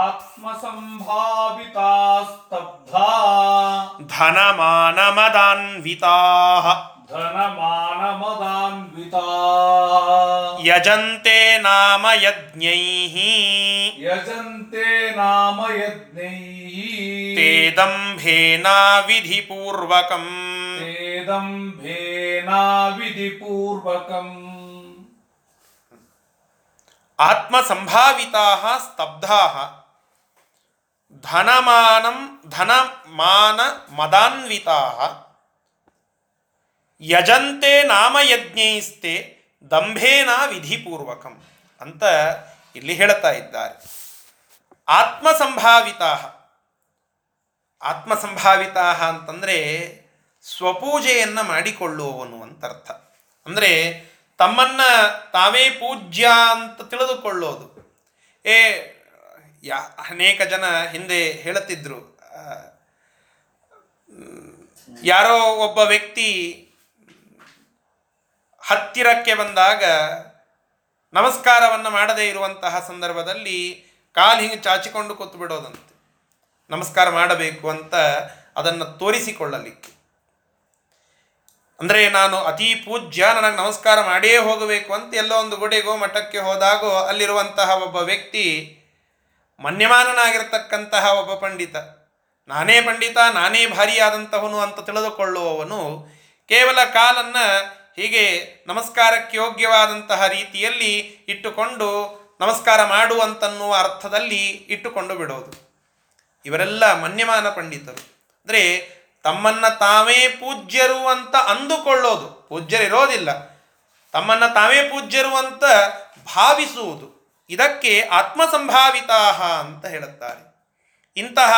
ಆತ್ಮಸಂಭಾವಿತಾ ಸ್ತಬ್ಧಾ ಧನಮಾನಮದಾನ್ವಿತಾ ಧನಮಾನಮದಾನ್ವಿತಾ ಯಜಂತೆ ನಾಮ ಯಜ್ಞೈ ಯಜಂತೆ ನಾಮ ಯಜ್ಞೈಃ ತೇ ದಂಭೇನ ವಿಧಿಪೂರ್ವಕಂ ವೇದಂಭೇನಾ ವಿಧಿಪೂರ್ವಕಂ ಆತ್ಮಸಂಭಾವಿತಾ ಸ್ತಬ್ಧಾ ಧನಮಾನಂ ಧನಮಾನ ಮದಾನ್ವಿತಾ ಯಜಂತೆ ನಾಮಯಜ್ಞೈಸ್ತೆ ದಂಭೇನ ವಿಧಿಪೂರ್ವಕಂ ಅಂತ ಇಲ್ಲಿ ಹೇಳ್ತಾ ಇದ್ದಾರೆ. ಆತ್ಮಸಂಭಾವಿತಾ. ಆತ್ಮಸಂಭಾವಿತಾ ಅಂತಂದರೆ ಸ್ವಪೂಜೆಯನ್ನು ಮಾಡಿಕೊಳ್ಳುವವನು ಅಂತ ಅರ್ಥ ಅಂದರೆ ತಮ್ಮನ್ನ ತಾವೇ ಪೂಜ್ಯ ಅಂತ ತಿಳಿದುಕೊಳ್ಳೋದು. ಏ, ಯಾ, ಅನೇಕ ಜನ ಹಿಂದೆ ಹೇಳುತ್ತಿದ್ರು. ಯಾರೋ ಒಬ್ಬ ವ್ಯಕ್ತಿ ಹತ್ತಿರಕ್ಕೆ ಬಂದಾಗ ನಮಸ್ಕಾರವನ್ನು ಮಾಡದೇ ಇರುವಂತಹ ಸಂದರ್ಭದಲ್ಲಿ ಕಾಲು ಹಿಂಗೆ ಚಾಚಿಕೊಂಡು ಕೂತು ಬಿಡೋದಂತೆ ನಮಸ್ಕಾರ ಮಾಡಬೇಕು ಅಂತ ಅದನ್ನು ತೋರಿಸಿಕೊಳ್ಳಲಿಕ್ಕೆ. ಅಂದರೆ ನಾನು ಅತಿ ಪೂಜ್ಯ ನನಗೆ ನಮಸ್ಕಾರ ಮಾಡೇ ಹೋಗಬೇಕು ಅಂತ ಎಲ್ಲೋ ಒಂದು ಗುಡಿಗೋ ಮಠಕ್ಕೆ ಹೋದಾಗೋ ಅಲ್ಲಿರುವಂತಹ ಒಬ್ಬ ವ್ಯಕ್ತಿ ಮನ್ಯಮಾನನಾಗಿರ್ತಕ್ಕಂತಹ ಒಬ್ಬ ಪಂಡಿತ. ನಾನೇ ಪಂಡಿತ, ನಾನೇ ಭಾರಿಯಾದಂತಹವನು ಅಂತ ತಿಳಿದುಕೊಳ್ಳುವವನು ಕೇವಲ ಕಾಲನ್ನು ಹೀಗೆ ನಮಸ್ಕಾರಕ್ಕೆ ಯೋಗ್ಯವಾದಂತಹ ರೀತಿಯಲ್ಲಿ ಇಟ್ಟುಕೊಂಡು ನಮಸ್ಕಾರ ಮಾಡುವಂತನ್ನುವ ಅರ್ಥದಲ್ಲಿ ಇಟ್ಟುಕೊಂಡು ಬಿಡೋದು. ಇವರೆಲ್ಲ ಮನ್ಯಮಾನ ಪಂಡಿತರು. ಅಂದರೆ ತಮ್ಮನ್ನ ತಾವೇ ಪೂಜ್ಯರು ಅಂತ ಅಂದುಕೊಳ್ಳೋದು. ಪೂಜ್ಯರಿರೋದಿಲ್ಲ. ತಮ್ಮನ್ನ ತಾವೇ ಪೂಜ್ಯರು ಅಂತ ಭಾವಿಸುವುದು. ಇದಕ್ಕೆ ಆತ್ಮಸಂಭಾವಿತಾ ಅಂತ ಹೇಳುತ್ತಾರೆ. ಇಂತಹ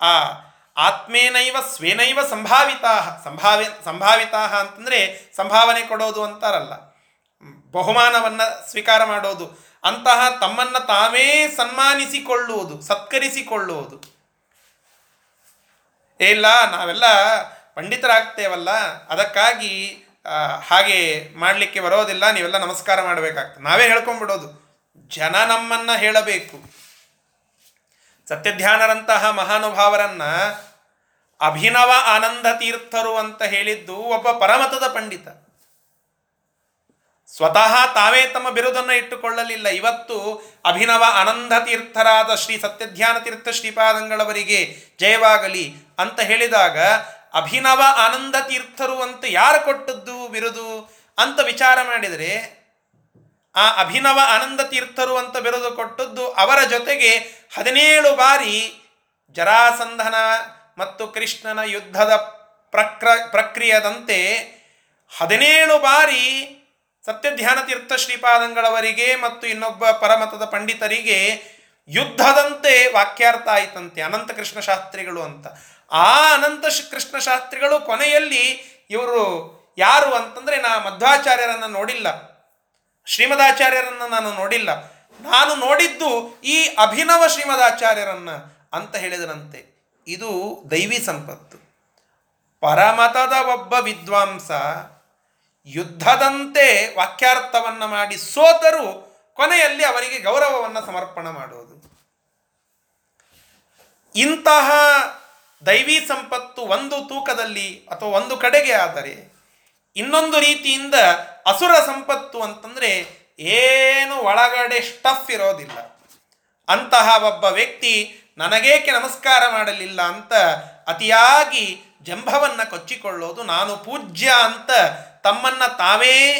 ಆ ಆತ್ಮೇನೈವ ಸ್ವೇನೈವ ಸಂಭಾವಿತಾ ಸಂಭಾವಿ ಸಂಭಾವಿತಾ ಅಂತಂದರೆ ಸಂಭಾವನೆ ಕೊಡೋದು ಅಂತಾರಲ್ಲ. ಬಹುಮಾನವನ್ನು ಸ್ವೀಕಾರ ಮಾಡೋದು. ಅಂತಹ ತಮ್ಮನ್ನು ತಾವೇ ಸನ್ಮಾನಿಸಿಕೊಳ್ಳುವುದು, ಸತ್ಕರಿಸಿಕೊಳ್ಳುವುದು. ಏ ಇಲ್ಲ, ನಾವೆಲ್ಲ ಪಂಡಿತರಾಗ್ತೇವಲ್ಲ, ಅದಕ್ಕಾಗಿ ಹಾಗೆ ಮಾಡಲಿಕ್ಕೆ ಬರೋದಿಲ್ಲ, ನೀವೆಲ್ಲ ನಮಸ್ಕಾರ ಮಾಡಬೇಕಾಗ್ತದೆ. ನಾವೇ ಹೇಳ್ಕೊಂಡ್ಬಿಡೋದು. ಜನ ನಮ್ಮನ್ನ ಹೇಳಬೇಕು. ಸತ್ಯಧ್ಯಾನರಂತಹ ಮಹಾನುಭಾವರನ್ನ ಅಭಿನವ ಆನಂದ ತೀರ್ಥರು ಅಂತ ಹೇಳಿದ್ದು ಒಬ್ಬ ಪರಮತದ ಪಂಡಿತ. ಸ್ವತಃ ತಾವೇ ತಮ್ಮ ಬಿರುದನ್ನು ಇಟ್ಟುಕೊಳ್ಳಲಿಲ್ಲ. ಇವತ್ತು ಅಭಿನವ ಆನಂದ ತೀರ್ಥರಾದ ಶ್ರೀ ಸತ್ಯಧ್ಯಾನ ತೀರ್ಥ ಶ್ರೀಪಾದಂಗಳವರಿಗೆ ಜಯವಾಗಲಿ ಅಂತ ಹೇಳಿದಾಗ, ಅಭಿನವ ಆನಂದ ತೀರ್ಥರು ಅಂತ ಯಾರು ಕೊಟ್ಟದ್ದು ಬಿರುದು ಅಂತ ವಿಚಾರ ಮಾಡಿದರೆ, ಆ ಅಭಿನವ ಆನಂದ ತೀರ್ಥರು ಅಂತ ಬಿರುದು ಕೊಟ್ಟದ್ದು ಅವರ ಜೊತೆಗೆ ಹದಿನೇಳು ಬಾರಿ ಜರಾಸಂಧನ ಮತ್ತು ಕೃಷ್ಣನ ಯುದ್ಧದ ಪ್ರಕ್ರ, ಪ್ರಕ್ರಿಯದಂತೆ ಹದಿನೇಳು ಬಾರಿ ಸತ್ಯಧ್ಯಾನ ತೀರ್ಥ ಶ್ರೀಪಾದಂಗಳವರಿಗೆ ಮತ್ತು ಇನ್ನೊಬ್ಬ ಪರಮತದ ಪಂಡಿತರಿಗೆ ಯುದ್ಧದಂತೆ ವಾಕ್ಯಾರ್ಥ ಆಯಿತಂತೆ ಅನಂತ ಕೃಷ್ಣ ಶಾಸ್ತ್ರಿಗಳು ಅಂತ. ಆ ಅನಂತ ಕೃಷ್ಣ ಶಾಸ್ತ್ರಿಗಳು ಕೊನೆಯಲ್ಲಿ ಇವರು ಯಾರು ಅಂತಂದ್ರೆ ನಾ ಮಧ್ವಾಚಾರ್ಯರನ್ನು ನೋಡಿಲ್ಲ. ಶ್ರೀಮದಾಚಾರ್ಯರನ್ನು ನಾನು ನೋಡಿಲ್ಲ. ನಾನು ನೋಡಿದ್ದು ಈ ಅಭಿನವ ಶ್ರೀಮದಾಚಾರ್ಯರನ್ನ ಅಂತ ಹೇಳಿದರಂತೆ ಇದು ದೈವಿ ಸಂಪತ್ತು. ಪರಮತದ ಒಬ್ಬ ವಿದ್ವಾಂಸ ಯುದ್ಧದಂತೆ ವಾಕ್ಯಾರ್ಥವನ್ನು ಮಾಡಿ ಸೋತರೂ ಕೊನೆಯಲ್ಲಿ ಅವರಿಗೆ ಗೌರವವನ್ನು ಸಮರ್ಪಣೆ ಮಾಡುವುದು. ಇಂತಹ ದೈವಿ ಸಂಪತ್ತು ಒಂದು ತೂಕದಲ್ಲಿ ಅಥವಾ ಒಂದು ಕಡೆಗೆ ಆದರೆ ಇನ್ನೊಂದು ರೀತಿಯಿಂದ ಅಸುರ ಸಂಪತ್ತು ಅಂತಂದರೆ ಏನು ಒಳಗಡೆ ಸ್ಟಫ್ ಇರೋದಿಲ್ಲ. ಅಂತಹ ಒಬ್ಬ ವ್ಯಕ್ತಿ ನನಗೇಕೆ ನಮಸ್ಕಾರ ಮಾಡಲಿಲ್ಲ ಅಂತ ಅತಿಯಾಗಿ ಜಂಭವನ್ನು ಕೊಚ್ಚಿಕೊಳ್ಳೋದು ನಾನು ಪೂಜ್ಯ ಅಂತ ತಮ್ಮನ್ನು ತಾವೇ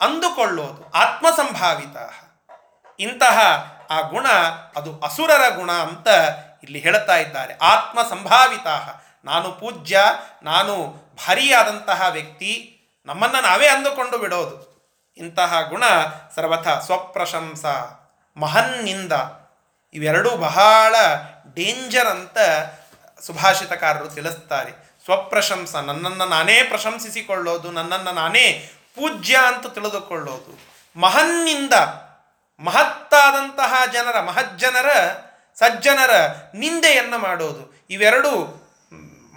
ಅಂದುಕೊಳ್ಳೋದು ಆತ್ಮಸಂಭಾವಿತ. ಇಂತಹ ಆ ಗುಣ, ಅದು ಅಸುರರ ಗುಣ ಅಂತ ಇಲ್ಲಿ ಹೇಳ್ತಾ ಇದ್ದಾರೆ. ಆತ್ಮ ಸಂಭಾವಿತ ನಾನು ಪೂಜ್ಯ, ನಾನು ಭಾರಿಯಾದಂತಹ ವ್ಯಕ್ತಿ, ನಮ್ಮನ್ನು ನಾವೇ ಅಂದುಕೊಂಡು ಬಿಡೋದು. ಇಂತಹ ಗುಣ ಸರ್ವಥ ಸ್ವಪ್ರಶಂಸ, ಮಹನ್ನಿಂದ. ಇವೆರಡೂ ಬಹಳ ಡೇಂಜರ್ ಅಂತ ಸುಭಾಷಿತಕಾರರು ತಿಳಿಸ್ತಾರೆ. ಸ್ವಪ್ರಶಂಸ, ನನ್ನನ್ನು ನಾನೇ ಪ್ರಶಂಸಿಸಿಕೊಳ್ಳೋದು, ನನ್ನನ್ನು ನಾನೇ ಪೂಜ್ಯ ಅಂತ ತಿಳಿದುಕೊಳ್ಳೋದು. ಮಹನ್ನಿಂದ ಮಹತ್ತಾದಂತಹ ಜನರ, ಮಹಜ್ಜನರ, ಸಜ್ಜನರ ನಿಂದೆಯನ್ನು ಮಾಡೋದು. ಇವೆರಡು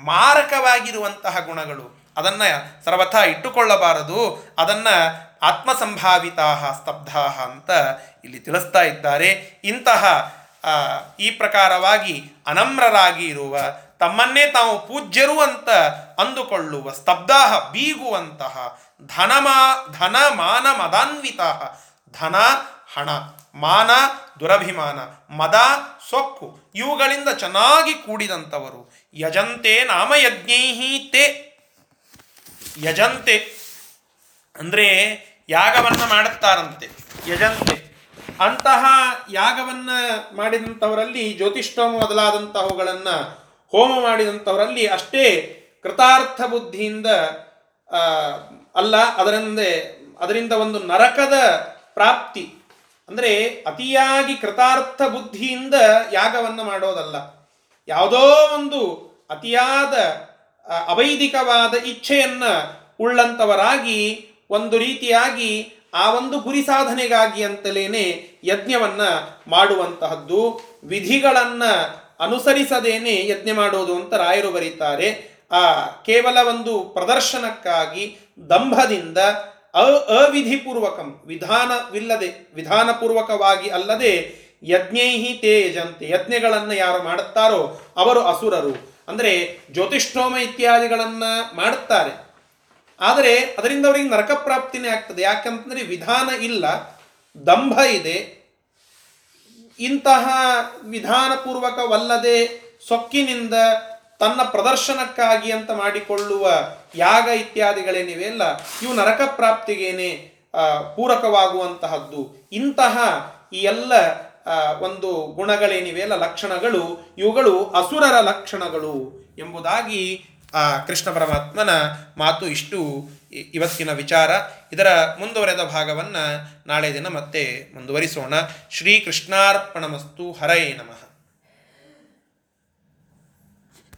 ಮಾರಕವಾಗಿರುವಂತಹ ಗುಣಗಳು. ಅದನ್ನು ಸರ್ವಥ ಇಟ್ಟುಕೊಳ್ಳಬಾರದು. ಅದನ್ನು ಆತ್ಮಸಂಭಾವಿತಾ ಸ್ತಬ್ಧ ಅಂತ ಇಲ್ಲಿ ತಿಳಿಸ್ತಾ ಇದ್ದಾರೆ. ಇಂತಹ ಈ ಪ್ರಕಾರವಾಗಿ ಅನಮ್ರರಾಗಿ ಇರುವ ತಮ್ಮನ್ನೇ ತಾವು ಪೂಜ್ಯರು ಅಂತ ಅಂದುಕೊಳ್ಳುವ ಸ್ತಬ್ಧಾಹ, ಬೀಗುವಂತಹ ಧನಮಾ ಧನ ಮಾನ ಮದಾನ್ವಿತ ಧನ, ಹಣ, ಮಾನ, ದುರಭಿಮಾನ, ಮದ, ಸೊಕ್ಕು ಇವುಗಳಿಂದ ಚೆನ್ನಾಗಿ ಕೂಡಿದಂಥವರು. ಯಜಂತೆ ನಾಮಯಜ್ಞೈಹಿ ತೇ. ಯಜಂತೆ ಅಂದರೆ ಯಾಗವನ್ನು ಮಾಡುತ್ತಾರಂತೆ. ಯಜಂತೆ. ಅಂತಹ ಯಾಗವನ್ನು ಮಾಡಿದಂಥವರಲ್ಲಿ ಜ್ಯೋತಿಷ್ಠೋಮ ಮೊದಲಾದಂತಹವುಗಳನ್ನು ಹೋಮ ಮಾಡಿದಂಥವರಲ್ಲಿ ಅಷ್ಟೇ ಕೃತಾರ್ಥ ಬುದ್ಧಿಯಿಂದ ಅಲ್ಲ, ಅದರಿಂದ ಅದರಿಂದ ಒಂದು ನರಕದ ಪ್ರಾಪ್ತಿ. ಅಂದರೆ ಅತಿಯಾಗಿ ಕೃತಾರ್ಥ ಬುದ್ಧಿಯಿಂದ ಯಾಗವನ್ನು ಮಾಡೋದಲ್ಲ. ಯಾವುದೋ ಒಂದು ಅತಿಯಾದ ಅವೈದಿಕವಾದ ಇಚ್ಛೆಯನ್ನು ಉಳ್ಳಂಥವರಾಗಿ, ಒಂದು ರೀತಿಯಾಗಿ ಆ ಒಂದು ಗುರಿ ಸಾಧನೆಗಾಗಿ ಅಂತಲೇನೆ ಯಜ್ಞವನ್ನು ಮಾಡುವಂತಹದ್ದು, ವಿಧಿಗಳನ್ನ ಅನುಸರಿಸದೇನೆ ಯಜ್ಞ ಮಾಡೋದು ಅಂತ ರಾಯರು ಬರೀತಾರೆ. ಆ ಕೇವಲ ಒಂದು ಪ್ರದರ್ಶನಕ್ಕಾಗಿ, ದಂಭದಿಂದ ಅ ಅವಿಧಿಪೂರ್ವಕಂ, ವಿಧಾನವಿಲ್ಲದೆ, ವಿಧಾನಪೂರ್ವಕವಾಗಿ ಅಲ್ಲದೆ ಯಜ್ಞೈಹಿ ತೇಜಂತೆ, ಯಜ್ಞಗಳನ್ನು ಯಾರು ಮಾಡುತ್ತಾರೋ ಅವರು ಅಸುರರು. ಅಂದರೆ ಜ್ಯೋತಿಷ್ಠೋಮ ಇತ್ಯಾದಿಗಳನ್ನು ಮಾಡುತ್ತಾರೆ. ಆದರೆ ಅದರಿಂದ ಅವರಿಗೆ ನರಕ ಪ್ರಾಪ್ತಿನೇ ಆಗ್ತದೆ. ಯಾಕಂತಂದರೆ ವಿಧಾನ ಇಲ್ಲ, ದಂಭ ಇದೆ ಇಂತಹ ವಿಧಾನಪೂರ್ವಕವಲ್ಲದೆ ಸೊಕ್ಕಿನಿಂದ ತನ್ನ ಪ್ರದರ್ಶನಕ್ಕಾಗಿ ಅಂತ ಮಾಡಿಕೊಳ್ಳುವ ಯಾಗ ಇತ್ಯಾದಿಗಳೇನಿವೆಯಲ್ಲ ಇವು ನರಕ ಪ್ರಾಪ್ತಿಗೇನೆ ಪೂರಕವಾಗುವಂತಹದ್ದು. ಇಂತಹ ಈ ಎಲ್ಲ ಒಂದು ಗುಣಗಳೇನಿವೆ ಅಲ್ಲ, ಲಕ್ಷಣಗಳು, ಇವುಗಳು ಅಸುರರ ಲಕ್ಷಣಗಳು ಎಂಬುದಾಗಿ ಕೃಷ್ಣ ಪರಮಾತ್ಮನ ಮಾತು ಇಷ್ಟು ಇವತ್ತಿನ ವಿಚಾರ. ಇದರ ಮುಂದುವರೆದ ಭಾಗವನ್ನು ನಾಳೆ ದಿನ ಮತ್ತೆ ಮುಂದುವರಿಸೋಣ. ಶ್ರೀ ಕೃಷ್ಣಾರ್ಪಣಮಸ್ತು ಹರಯೇ ನಮಃ.